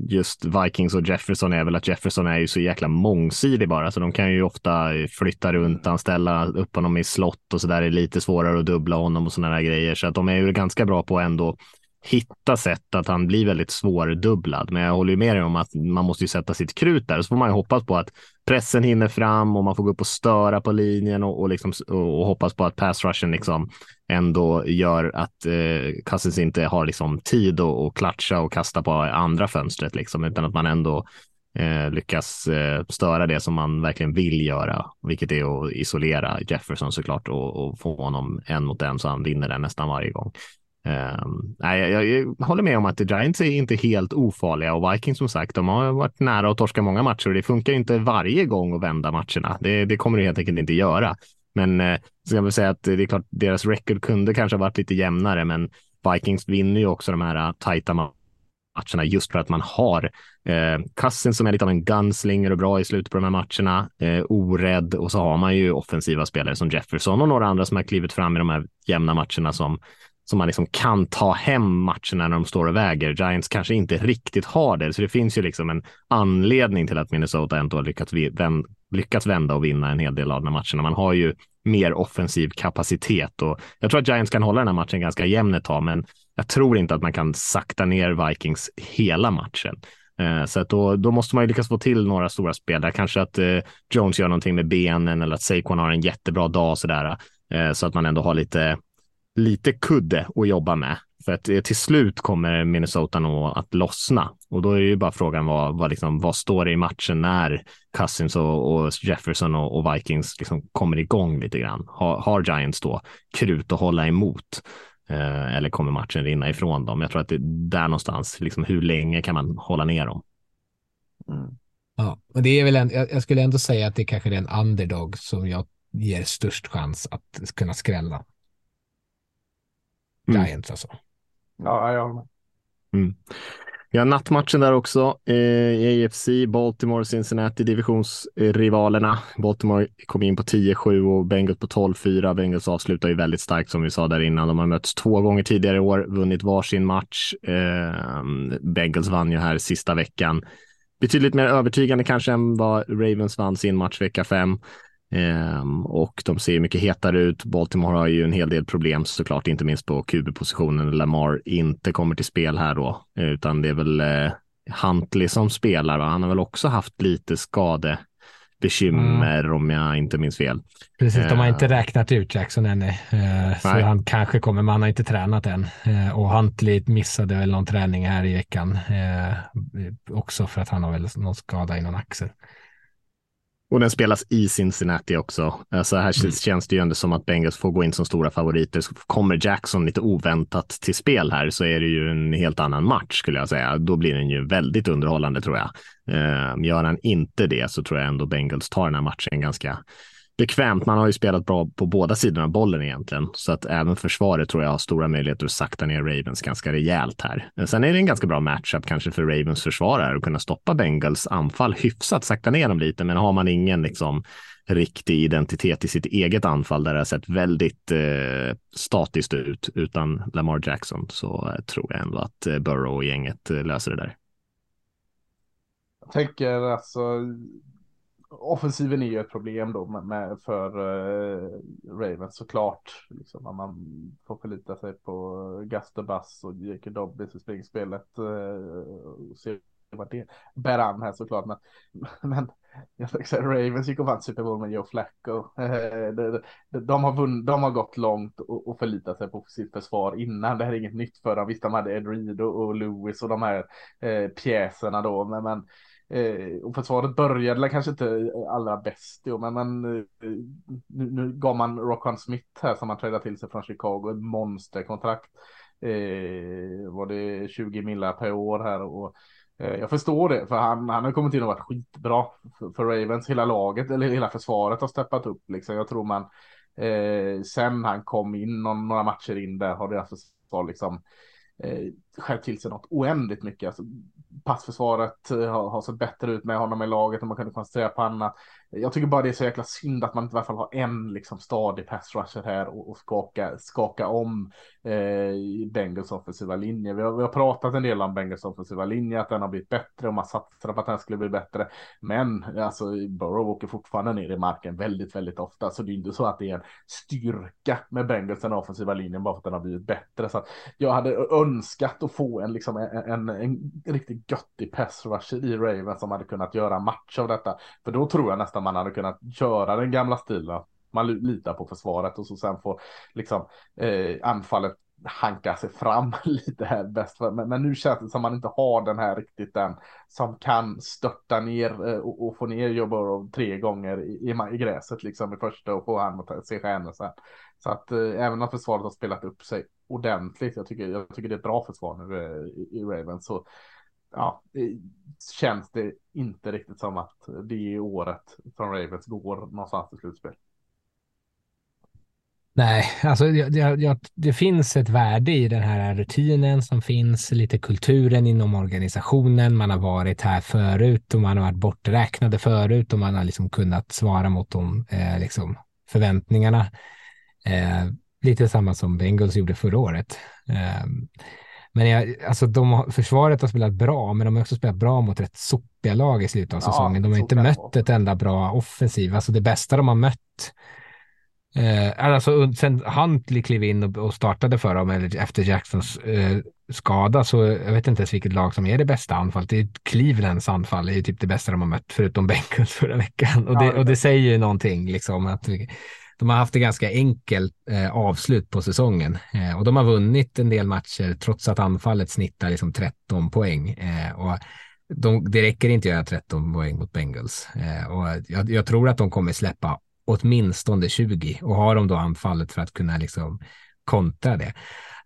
just Vikings och Jefferson är väl att Jefferson är ju så jäkla mångsidig bara, så de kan ju ofta flytta runt anställa upp honom i slott och så där Det är lite svårare att dubbla honom och sådana där grejer, så att de är ju ganska bra på ändå hitta sätt att han blir väldigt svårdubblad. Men jag håller ju med dig om att man måste ju sätta sitt krut där. Så får man ju hoppas på att pressen hinner fram och man får gå upp och störa på linjen och, och, liksom, och, hoppas på att pass rushen liksom ändå gör att eh, Cousins inte har liksom tid att och klatscha och kasta på andra fönstret, liksom, utan att man ändå eh, lyckas eh, störa det som man verkligen vill göra, vilket är att isolera Jefferson såklart och, och få honom en mot en så han vinner den nästan varje gång. Um, nej, jag, jag, håller med om att The Giants är inte helt ofarliga och Vikings som sagt, de har varit nära att torska många matcher och det funkar inte varje gång att vända matcherna. Det, det kommer det helt enkelt inte göra. Men eh, så jag vill säga att det är klart, deras record kunde kanske ha varit lite jämnare, men Vikings vinner ju också de här eh, tajta matcherna just för att man har eh, Cousins som är lite av en gunslinger och bra i slutet på de här matcherna, eh, orädd och så har man ju offensiva spelare som Jefferson och några andra som har klivit fram i de här jämna matcherna som som man liksom kan ta hem matcherna när de står och väger. Giants kanske inte riktigt har det, så det finns ju liksom en anledning till att Minnesota ändå har lyckats, lyckats vända och vinna en hel del av de här matcherna. Man har ju mer offensiv kapacitet och jag tror att Giants kan hålla den här matchen ganska jämn ett tag, men jag tror inte att man kan sakta ner Vikings hela matchen. Eh, så att då, då måste man ju lyckas få till några stora spelare, kanske att eh, Jones gör någonting med benen eller att Saquon har en jättebra dag sådär, eh, så att man ändå har lite lite kudde att jobba med. För att till slut kommer Minnesota nog att lossna och då är ju bara frågan vad, vad, liksom, vad står det i matchen när Cousins och, och Jefferson och, och, Vikings liksom kommer igång lite grann. Har, har Giants då krut att hålla emot? Eh, eller kommer matchen rinna ifrån dem? Jag tror att det är där någonstans, liksom, hur länge kan man hålla ner dem? Mm. Ja, och det är väl en, jag, jag skulle ändå säga att det kanske är en underdog som jag ger störst chans att kunna skrälla. Mm. Giants alltså. Ja, jag håller med. Mm. Ja, nattmatchen där också eh, i AFC, Baltimore, Cincinnati, divisionsrivalerna. Baltimore kom in på 10-7 och Bengals på 12-4. Bengals avslutar ju väldigt starkt som vi sa där innan. De har mötts två gånger tidigare i år, vunnit varsin match. Eh, Bengals vann ju här sista veckan. Betydligt mer övertygande kanske än vad Ravens vann sin match vecka 5. Um, och de ser mycket hetare ut. Baltimore har ju en hel del problem såklart, inte minst på QB-positionen. Lamar inte kommer till spel här då, utan det är väl uh, Huntley som spelar. Va? Han har väl också haft lite skadebekymmer mm. om jag inte minns fel. Precis, de har uh, inte räknat ut Jackson än. Uh, så han kanske kommer, men han har inte tränat än. Och Huntley missade väl någon träning här i veckan. också för att han har väl någon skada i någon axel. Och den spelas i Cincinnati också. Så här mm. känns det ju ändå som att Bengals får gå in som stora favoriter. Kommer Jackson lite oväntat till spel här så är det ju en helt annan match skulle jag säga. Då blir den ju väldigt underhållande tror jag. Ehm, gör han inte det så tror jag ändå Bengals tar den här matchen ganska bekvämt. Man har ju spelat bra på båda sidorna av bollen egentligen, så att även försvaret tror jag har stora möjligheter att sakta ner Ravens ganska rejält här. Sen är det en ganska bra matchup kanske för Ravens försvarare att kunna stoppa Bengals anfall hyfsat, sakta ner dem lite, men har man ingen liksom riktig identitet i sitt eget anfall där det har sett väldigt eh, statiskt ut utan Lamar Jackson så eh, tror jag ändå att eh, Burrow och gänget eh, löser det där. Jag tänker alltså offensiven är ju ett problem då med, med för uh, Ravens såklart. Liksom, man får förlita sig på Gaster Bass och J.K. Dobbys i springspelet. Uh, se vad det bär an här såklart. Men, men jag fick säga Ravens gick och vann Super Bowl med Joe Flacco. Eh, uh, de, de, de, har vunn, de har gått långt och, och förlitat sig på sitt försvar innan. Det här är inget nytt för dem. Visst, de hade Ed Reed och, och Lewis och de här uh, pjäserna då. Men, men Eh, och försvaret började kanske inte allra bäst, jo, men, men eh, nu, nu gav man Rockon Smith här som man trädde till sig från Chicago ett monsterkontrakt. Eh, var det 20 millar per år här och eh, jag förstår det, för han, han har kommit in och varit skitbra för, för Ravens. Hela laget, eller hela försvaret har steppat upp liksom. Jag tror man eh, sen han kom in någon, några matcher in där har deras alltså försvar liksom eh, skärpt till sig något oändligt mycket. Alltså, passförsvaret eh, har, har sett bättre ut med honom i laget och man kunde koncentrera på annat. Jag tycker bara det är så jäkla synd att man inte i alla fall har en liksom stadig pass rusher här och, och skaka, skaka om eh, Bengals offensiva linje. Vi har, vi har pratat en del om Bengals offensiva linje, att den har blivit bättre och man satsar på att den skulle bli bättre. Men alltså Burrow åker fortfarande ner i marken väldigt, väldigt ofta, så det är inte så att det är en styrka med Bengals den offensiva linjen bara för att den har blivit bättre. Så jag hade önskat att få en, liksom, en, en, en riktigt göttig pass rusher i Raven som hade kunnat göra match av detta. För då tror jag nästan nästan man hade kunnat köra den gamla stilen. Man litar på försvaret och så sen får liksom eh, anfallet hanka sig fram lite här bäst. Men, men, nu känns det som man inte har den här riktigt den som kan störta ner eh, och, och, få ner Joe tre gånger i, i, i, gräset liksom i första och få han att se stjärnor sen. Så att eh, även om försvaret har spelat upp sig ordentligt. Jag tycker, jag tycker det är ett bra försvar nu eh, i, i Ravens. Så ja, det känns det inte riktigt som att det är året som Ravens går någonstans i slutspel. Nej, alltså jag, jag, det finns ett värde i den här rutinen som finns, lite kulturen inom organisationen. Man har varit här förut och man har varit borträknade förut och man har liksom kunnat svara mot de eh, liksom förväntningarna. Eh, lite samma som Bengals gjorde förra året. Eh, men jag, alltså de, försvaret har spelat bra, men de har också spelat bra mot rätt sopiga lag i slutet av säsongen. De har inte mött ett enda bra offensiv. Alltså det bästa de har mött Eh, alltså sen Huntley klev in och, och startade för dem eller efter Jacksons eh, skada så jag vet inte ens vilket lag som är det bästa anfallet. Det är Clevelands anfall, är typ det bästa de har mött förutom Bengals förra veckan. Och det, och det säger ju någonting liksom att de har haft ett ganska enkelt eh, avslut på säsongen eh, och de har vunnit en del matcher trots att anfallet snittar liksom 13 poäng. Eh, och de, det räcker inte att göra 13 poäng mot Bengals eh, och jag, jag, tror att de kommer släppa åtminstone 20 och har de då anfallet för att kunna liksom kontra det.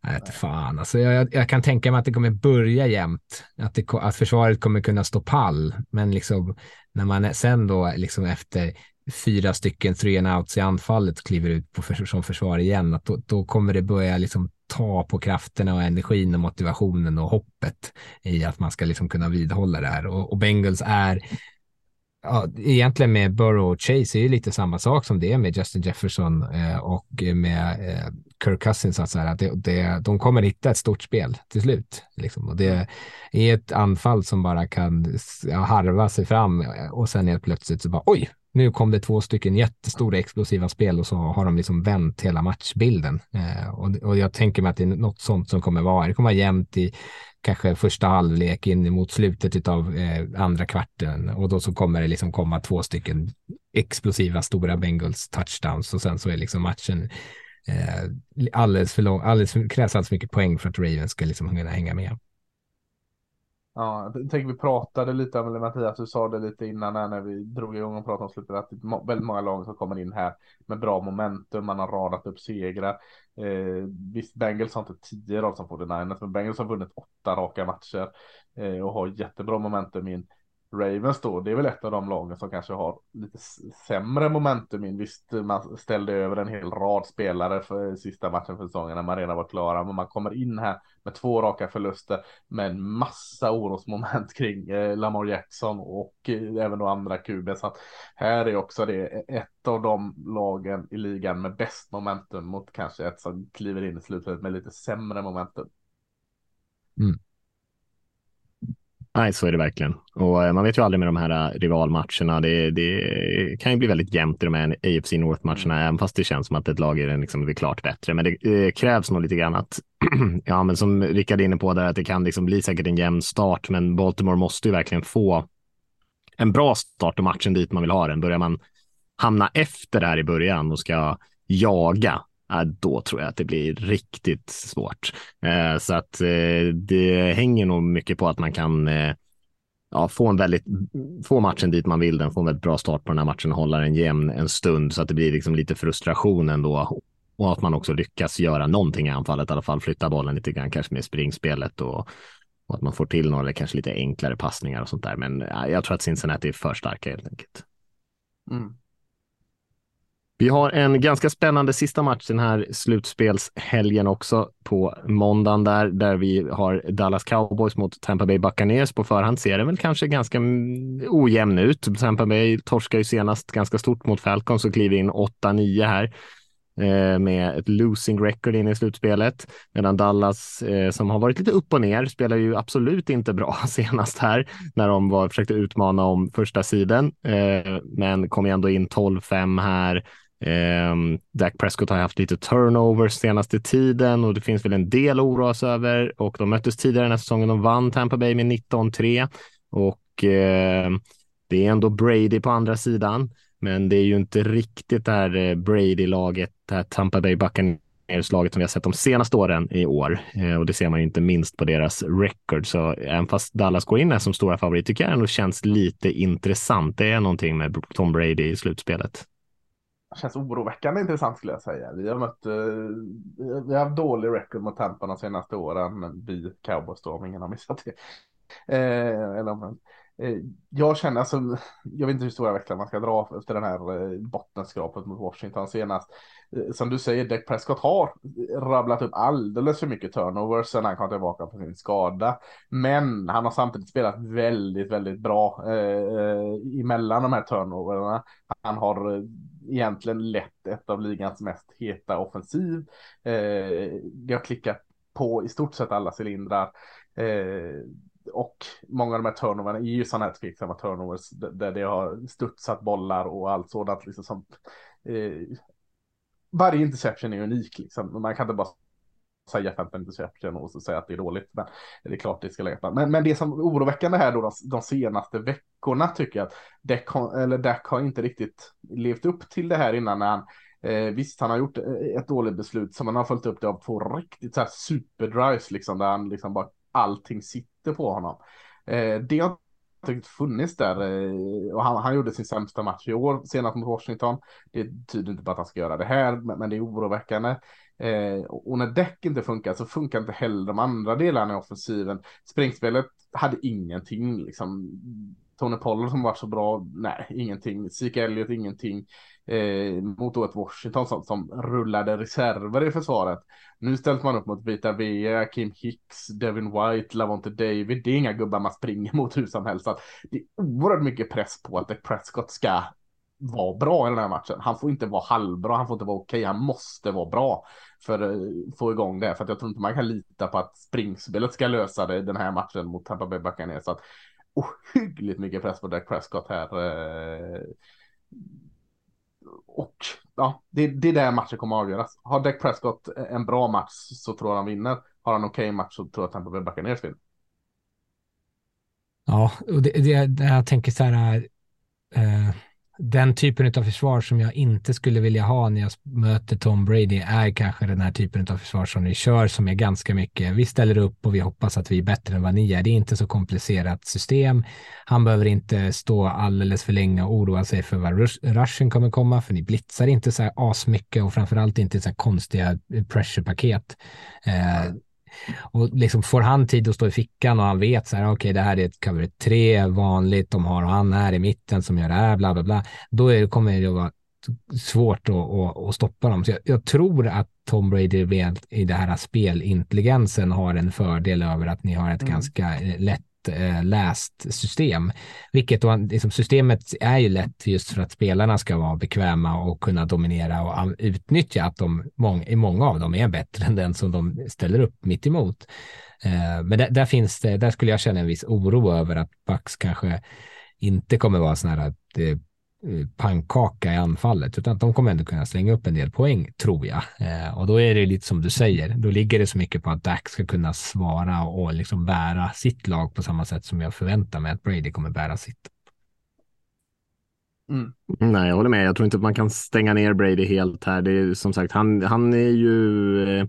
Äh, fan, alltså jag, jag, kan tänka mig att det kommer börja jämnt, att, det, att försvaret kommer kunna stå pall, men liksom när man sen då liksom efter fyra stycken three and outs i anfallet kliver ut på för, som försvar igen, att då, då, kommer det börja liksom ta på krafterna och energin och motivationen och hoppet i att man ska liksom kunna vidhålla det här. Och, och Bengals är ja, egentligen med Burrow och Chase är ju lite samma sak som det är med Justin Jefferson eh, och med eh, Kirk Cousins. Att så här, att det, det, de kommer hitta ett stort spel till slut. Liksom. Och det är ett anfall som bara kan harva sig fram och sen helt plötsligt så bara oj, nu kom det två stycken jättestora explosiva spel och så har de liksom vänt hela matchbilden. Eh, och, och jag tänker mig att det är något sånt som kommer vara. Det kommer vara jämnt i kanske första halvlek in mot slutet av eh, andra kvarten och då så kommer det liksom komma två stycken explosiva stora Bengals touchdowns och sen så är liksom matchen eh, alldeles för lång, alldeles för, krävs alldeles för mycket poäng för att Ravens ska liksom kunna hänga med. Ja, jag tänker vi pratade lite om, eller Mattias, du sa det lite innan när vi drog igång och pratade om slutet, att det är väldigt många lag som kommer in här med bra momentum, man har radat upp segrar. Eh, visst, Bengals har inte tio rad som 49ers, men Bengals har vunnit åtta raka matcher eh, och har jättebra momentum in. Ravens då, det är väl ett av de lagen som kanske har lite sämre momentum in. Visst, man ställde över en hel rad spelare för sista matchen för säsongen när man redan var klara, men man kommer in här med två raka förluster med en massa orosmoment kring eh, Lamar Jackson och eh, även då andra QB. Så att här är också det ett av de lagen i ligan med bäst momentum mot kanske ett som kliver in i slutet med lite sämre momentum. Mm. Nej, så är det verkligen. Och eh, man vet ju aldrig med de här eh, rivalmatcherna. Det, det kan ju bli väldigt jämnt i de här AFC North-matcherna, även fast det känns som att ett lag är, liksom, är klart bättre. Men det, det krävs nog lite grann att, ja, men som Rickard är inne på där, att det kan liksom bli säkert en jämn start, men Baltimore måste ju verkligen få en bra start och matchen dit man vill ha den. Börjar man hamna efter det här i början och ska jaga, då tror jag att det blir riktigt svårt. Eh, så att eh, det hänger nog mycket på att man kan eh, ja, få en väldigt, få matchen dit man vill den, få en väldigt bra start på den här matchen och hålla den jämn en stund så att det blir liksom lite frustration ändå och att man också lyckas göra någonting i anfallet, i alla fall flytta bollen lite grann, kanske med springspelet och, och att man får till några kanske lite enklare passningar och sånt där. Men ja, jag tror att Cincinnati är för starka helt enkelt. Mm. Vi har en ganska spännande sista match den här slutspelshelgen också på måndagen där, där vi har Dallas Cowboys mot Tampa Bay Buccaneers. På förhand ser det väl kanske ganska mm, ojämn ut. Tampa Bay torskar ju senast ganska stort mot Falcons och kliver in 8-9 här eh, med ett losing record in i slutspelet. Medan Dallas, eh, som har varit lite upp och ner, spelar ju absolut inte bra senast här när de var, försökte utmana om första sidan. Eh, men kom ändå in 12-5 här Eh, Dak Prescott har haft lite turnovers senaste tiden och det finns väl en del att oroa sig över och de möttes tidigare den här säsongen. De vann Tampa Bay med 19-3 och eh, det är ändå Brady på andra sidan. Men det är ju inte riktigt det här eh, Brady-laget, det här Tampa Bay Buccaneers-laget som vi har sett de senaste åren i år. Eh, och det ser man ju inte minst på deras record. Så även fast Dallas går in här som stora favorit tycker jag ändå känns lite intressant. Det är någonting med Tom Brady i slutspelet känns oroväckande intressant skulle jag säga. Vi har mött, uh, vi har haft dålig record mot Tampa de senaste åren. Vi Cowboys då, om ingen har missat det. Eh, eller, eh, jag känner, alltså, jag vet inte hur stora växlar man ska dra efter den här eh, bottenskrapet mot Washington senast. Eh, som du säger, Dick Prescott har rabblat upp alldeles för mycket turnovers sen han kom tillbaka på sin skada. Men han har samtidigt spelat väldigt, väldigt bra eh, emellan de här turnoverna. Han har egentligen lett ett av ligans mest heta offensiv. Eh, det har klickat på i stort sett alla cylindrar. Eh, och många av de här turnoverna är ju sådana här tveksamma turnovers där det har studsat bollar och allt sådant liksom som eh, varje interception är unik liksom. Man kan inte bara säga 15 interception och så säga att det är dåligt. Men det är klart det ska lägga men, men det som är oroväckande här då de, de senaste veckorna tycker jag att Deck har, eller Deck har inte riktigt levt upp till det här innan när han Eh, visst, han har gjort eh, ett dåligt beslut som han har följt upp det av två riktigt så här superdrives liksom där han liksom bara allting sitter på honom. Eh, det har inte riktigt funnits där eh, och han, han, gjorde sin sämsta match i år senast mot Washington. Det tyder inte på att han ska göra det här, men, men det är oroväckande. Eh, och när däck inte funkar så funkar inte heller de andra delarna i offensiven. Springspelet hade ingenting liksom. Tony Pollard som varit så bra, nej, ingenting. Zeke Elliot ingenting eh, mot då ett Washington som, som rullade reserver i försvaret. Nu ställs man upp mot Vita Vea, Kim Hicks, Devin White, Lavonte David. Det är inga gubbar man springer mot hur som helst. Så det är oerhört mycket press på att Prescott ska vara bra i den här matchen. Han får inte vara halvbra, han får inte vara okej, okay, han måste vara bra för att få igång det. För att jag tror inte man kan lita på att springspelet ska lösa det den här matchen mot Tampa Bay Buccaneers. Så att ohyggligt mycket press på Dak Prescott här. Eh. Och ja, det, det är där matchen kommer att avgöras. Har Dak Prescott en bra match så tror jag han vinner. Har han en okej okay match så tror jag att Tampa Bay Buccaneers vinner. Ja, och det, det, det jag tänker så här, Äh den typen av försvar som jag inte skulle vilja ha när jag möter Tom Brady är kanske den här typen av försvar som ni kör som är ganska mycket. Vi ställer upp och vi hoppas att vi är bättre än vad ni är. Det är inte så komplicerat system. Han behöver inte stå alldeles för länge och oroa sig för vad rushen kommer komma, för ni blitzar inte så här asmycket och framförallt inte så här konstiga eh, pressure-paket. Eh, och liksom får han tid att stå i fickan och han vet så här, okej, okay, det här är ett cover 3 vanligt, de har han här i mitten som gör det här, bla bla bla. Då är, kommer det att vara svårt att, att, att stoppa dem. Så jag, jag, tror att Tom Brady i det här spelintelligensen har en fördel över att ni har ett mm. ganska lätt eh, läst system. Vilket då, liksom, systemet är ju lätt just för att spelarna ska vara bekväma och kunna dominera och utnyttja att de, mång, i många av dem är bättre än den som de ställer upp mitt emot. Eh, men där, där, finns det, där skulle jag känna en viss oro över att Bucks kanske inte kommer vara sådana här Eh, pannkaka i anfallet, utan att de kommer ändå kunna slänga upp en del poäng, tror jag. Eh, och då är det lite som du säger, då ligger det så mycket på att Dak ska kunna svara och liksom bära sitt lag på samma sätt som jag förväntar mig att Brady kommer bära sitt. Mm. Nej, jag håller med. Jag tror inte att man kan stänga ner Brady helt här. Det är som sagt, han, han är ju eh,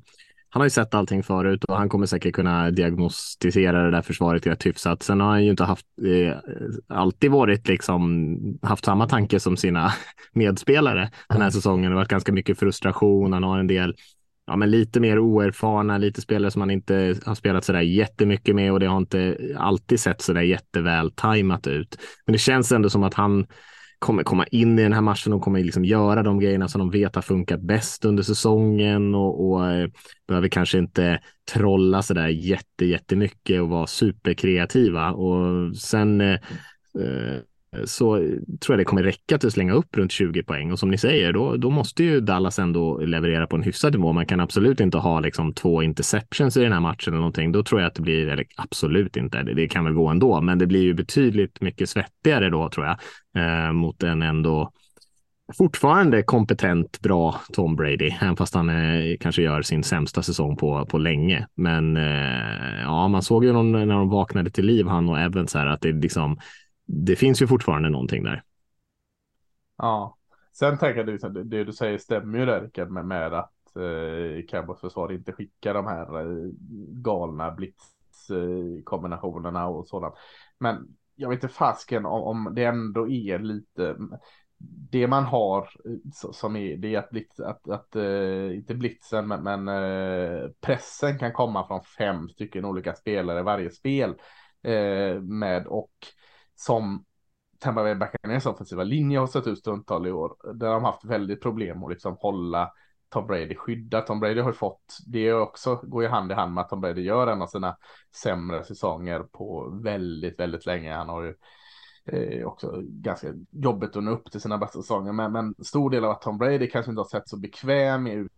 han har ju sett allting förut och han kommer säkert kunna diagnostisera det där försvaret rätt hyfsat. Sen har han ju inte haft, eh, alltid varit liksom, haft samma tanke som sina medspelare den här säsongen. Det har varit ganska mycket frustration. Han har en del, ja, men lite mer oerfarna, lite spelare som han inte har spelat sådär jättemycket med och det har inte alltid sett sådär jätteväl tajmat ut. Men det känns ändå som att han kommer komma in i den här matchen och kommer liksom göra de grejerna som de vet har funkat bäst under säsongen och, och eh, behöver kanske inte trolla så där jätte, jättemycket och vara superkreativa. Och sen eh, eh så tror jag det kommer räcka till att slänga upp runt 20 poäng. Och som ni säger, då, då måste ju Dallas ändå leverera på en hyfsad nivå. Man kan absolut inte ha liksom två interceptions i den här matchen eller någonting. Då tror jag att det blir, eller absolut inte, det, det kan väl gå ändå, men det blir ju betydligt mycket svettigare då tror jag eh, mot en ändå fortfarande kompetent, bra Tom Brady, även fast han eh, kanske gör sin sämsta säsong på, på länge. Men eh, ja, man såg ju någon, när de vaknade till liv, han och Evans här, att det liksom det finns ju fortfarande någonting där. Ja, sen tänker jag att det du säger stämmer ju där med, med att eh, Cowboys försvar inte skickar de här eh, galna blitzkombinationerna eh, och sådant. Men jag vet inte fasken om, om det ändå är lite det man har eh, som är det är att, blitz, att, att uh, inte blitzen men, men uh, pressen kan komma från fem stycken olika spelare i varje spel uh, med och som Tampa Bay Buccaneers offensiva linje har sett ut stundtal i år där de haft väldigt problem att liksom hålla Tom Brady skyddad. Tom Brady har fått, det också går ju hand i hand med att Tom Brady gör en av sina sämre säsonger på väldigt, väldigt länge. Han har ju eh, också ganska jobbigt att nå upp till sina bästa säsonger. Men, men stor del av att Tom Brady kanske inte har sett så bekväm ut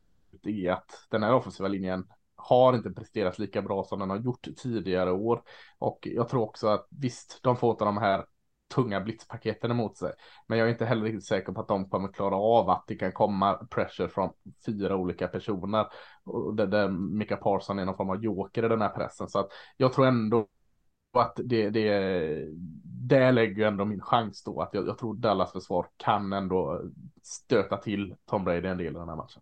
i att den här offensiva linjen har inte presterat lika bra som den har gjort tidigare år. Och jag tror också att visst, de får inte de här tunga blitzpaketen emot sig. Men jag är inte heller riktigt säker på att de kommer klara av att det kan komma pressure från fyra olika personer. Och där, där Mika Parson är någon form av joker i den här pressen. Så att jag tror ändå att det, det, det lägger ändå min chans då. Att jag, jag tror Dallas försvar kan ändå stöta till Tom Brady en del i den här matchen.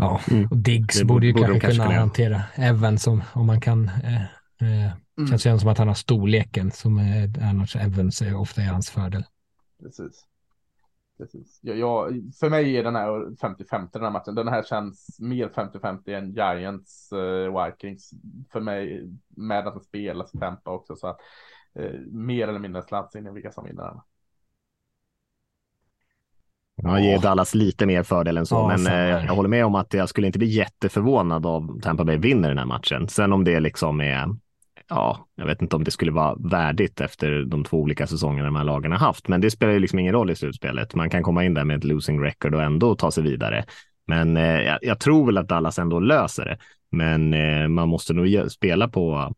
Ja, mm. och Diggs borde ju kanske, kanske kunna hantera Evans om, om man kan eh, eh, Mm. Känns som att han har storleken som är, annars Evans är ofta i hans fördel. Precis. Precis. Jag, jag, för mig är den här 50-50 den här matchen. Den här känns mer 50-50 än Giants uh, Vikings. För mig med att den spelas tempa också. Så att, uh, mer eller mindre slantsing vilka som vinner den. Jag ger Dallas lite mer fördel än så, ja, men eh, jag håller med om att jag skulle inte bli jätteförvånad om Tampa Bay vinner den här matchen. Sen om det liksom är ja, jag vet inte om det skulle vara värdigt efter de två olika säsongerna de här lagen har haft, men det spelar ju liksom ingen roll i slutspelet. Man kan komma in där med ett losing record och ändå ta sig vidare. Men eh, jag, jag, tror väl att Dallas ändå löser det. Men eh, man måste nog spela på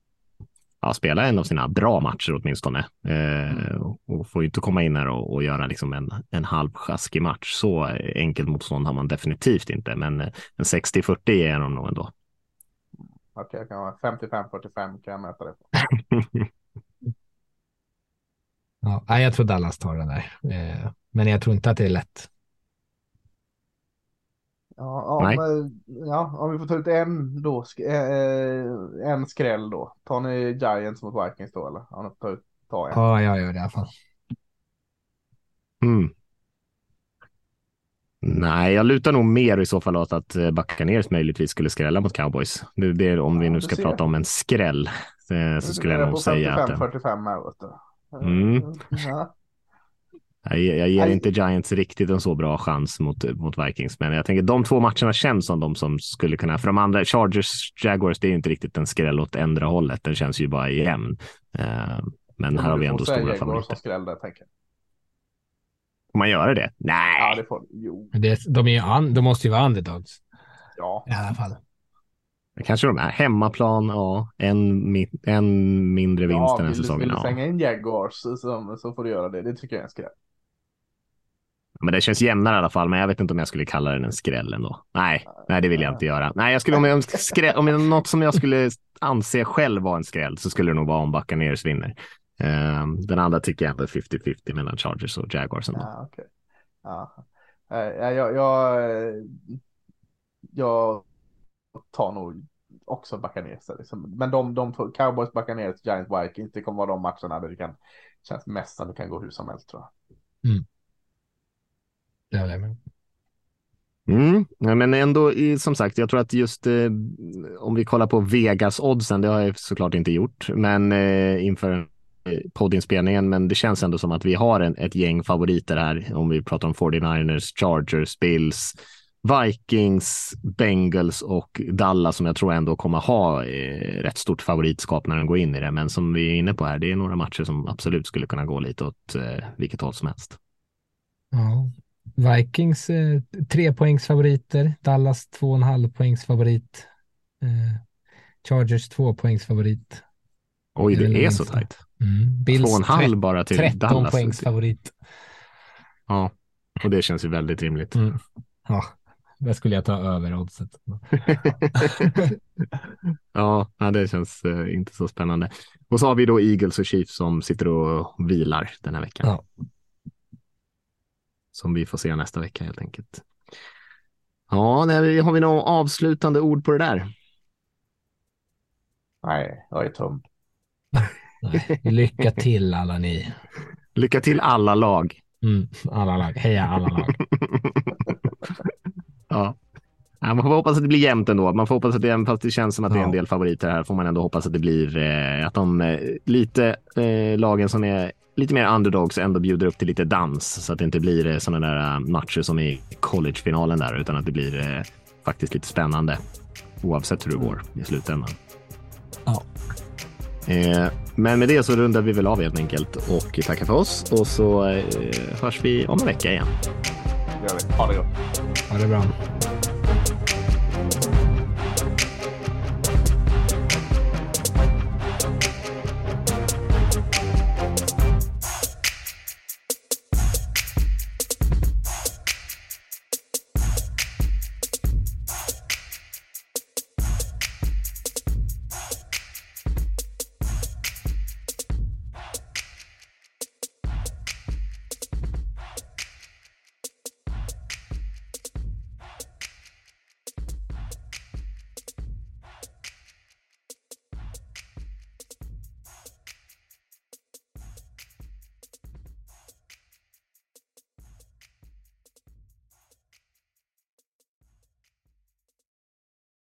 ja, spela en av sina bra matcher åtminstone. Eh, och får ju inte komma in här och, och göra liksom en, en halvsjaskig match. Så enkelt motstånd har man definitivt inte, men en 60-40 är de nog ändå. Okej, okay, kan vara 55-45 kan jag möta det på. ja, jag tror Dallas tar den där. Eh, men jag tror inte att det är lätt. Ja, om, ja, om vi får ta ut en då, eh, en skräll då. Tar ni Giants mot Vikings då eller? Ja, ta, ut, ta en. Ja, jag gör det i alla fall. Mm. Nej, jag lutar nog mer i så fall åt att eh, Buccaneers möjligtvis skulle skrälla mot cowboys. Det, det, om vi nu ska prata om en skräll eh, så skulle jag nog säga att... 45 här, vet du. Mm. Ja. Jag, jag ger inte Giants riktigt en så bra chans mot, mot Vikings, men jag tänker de två matcherna känns som de som skulle kunna, för de andra, Chargers, Jaguars, det är inte riktigt en skräll åt ändra hållet, den känns ju bara jämn. Uh, men här har vi ändå stora favoriter. Skräll där, tänker. Får man göra det? Nej. Ja, det får Jo. Det, de, är un, de måste ju vara underdogs. Ja. I alla fall. Kanske de är. Hemmaplan, ja. En, en mindre vinst ja, den här säsongen. Vill du slänga in Jaguars så, så får du göra det. Det tycker jag är en skräll. Men det känns jämnare i alla fall, men jag vet inte om jag skulle kalla den en skräll ändå. Nej, nej det vill jag inte göra. Nej, jag skulle, om, jag, skräll, om jag, något som jag skulle anse själv vara en skräll så skulle det nog vara om Buccaneers vinner. Ehm, den andra tycker jag ändå är 50-50 mellan Chargers och Jaguars. Ändå. Ja, okay. ja. Jag, jag, jag tar nog också Buccaneers. Liksom. Men de, de Cowboys, Buccaneers, Giants, Vikings, det kommer vara de matcherna där det kan känns mest som det kan gå hur som helst tror jag. Mm. Det med. Mm, men ändå som sagt, jag tror att just eh, om vi kollar på Vegas oddsen, det har jag såklart inte gjort, men eh, inför poddinspelningen, men det känns ändå som att vi har en, ett gäng favoriter här. Om vi pratar om 49ers, Chargers, Bills, Vikings, Bengals och Dallas som jag tror ändå kommer ha eh, rätt stort favoritskap när de går in i det. Men som vi är inne på här, det är några matcher som absolut skulle kunna gå lite åt eh, vilket håll som helst. Ja. Vikings eh, tre poängs favoriter, Dallas två och en halv poängs favorit, eh, Chargers två poängs favorit. Oj, det, det är så tajt. Mm. Bills Två och en halv bara till 13 Dallas. 13 poängs favorit. Ja, och det känns ju väldigt rimligt. Mm. Ja, det skulle jag ta över oddset. ja, det känns uh, inte så spännande. Och så har vi då Eagles och Chiefs som sitter och vilar den här veckan. Ja. Som vi får se nästa vecka helt enkelt. Ja, har vi några avslutande ord på det där? Nej, jag är tom. Lycka till alla ni. Lycka till alla lag. Mm, alla lag. Heja alla lag. ja. Ja, man får hoppas att det blir jämnt ändå. Man får hoppas att det, även fast det känns som att det är en del favoriter här, får man ändå hoppas att det blir eh, att de eh, lite eh, lagen som är lite mer underdogs ändå bjuder upp till lite dans så att det inte blir eh, sådana där eh, matcher som i collegefinalen där, utan att det blir eh, faktiskt lite spännande oavsett hur det går i slutändan. Ja. Eh, men med det så rundar vi väl av helt enkelt och tackar för oss och så eh, hörs vi om en vecka igen. Det gör vi. Ha det gott. Ha det bra.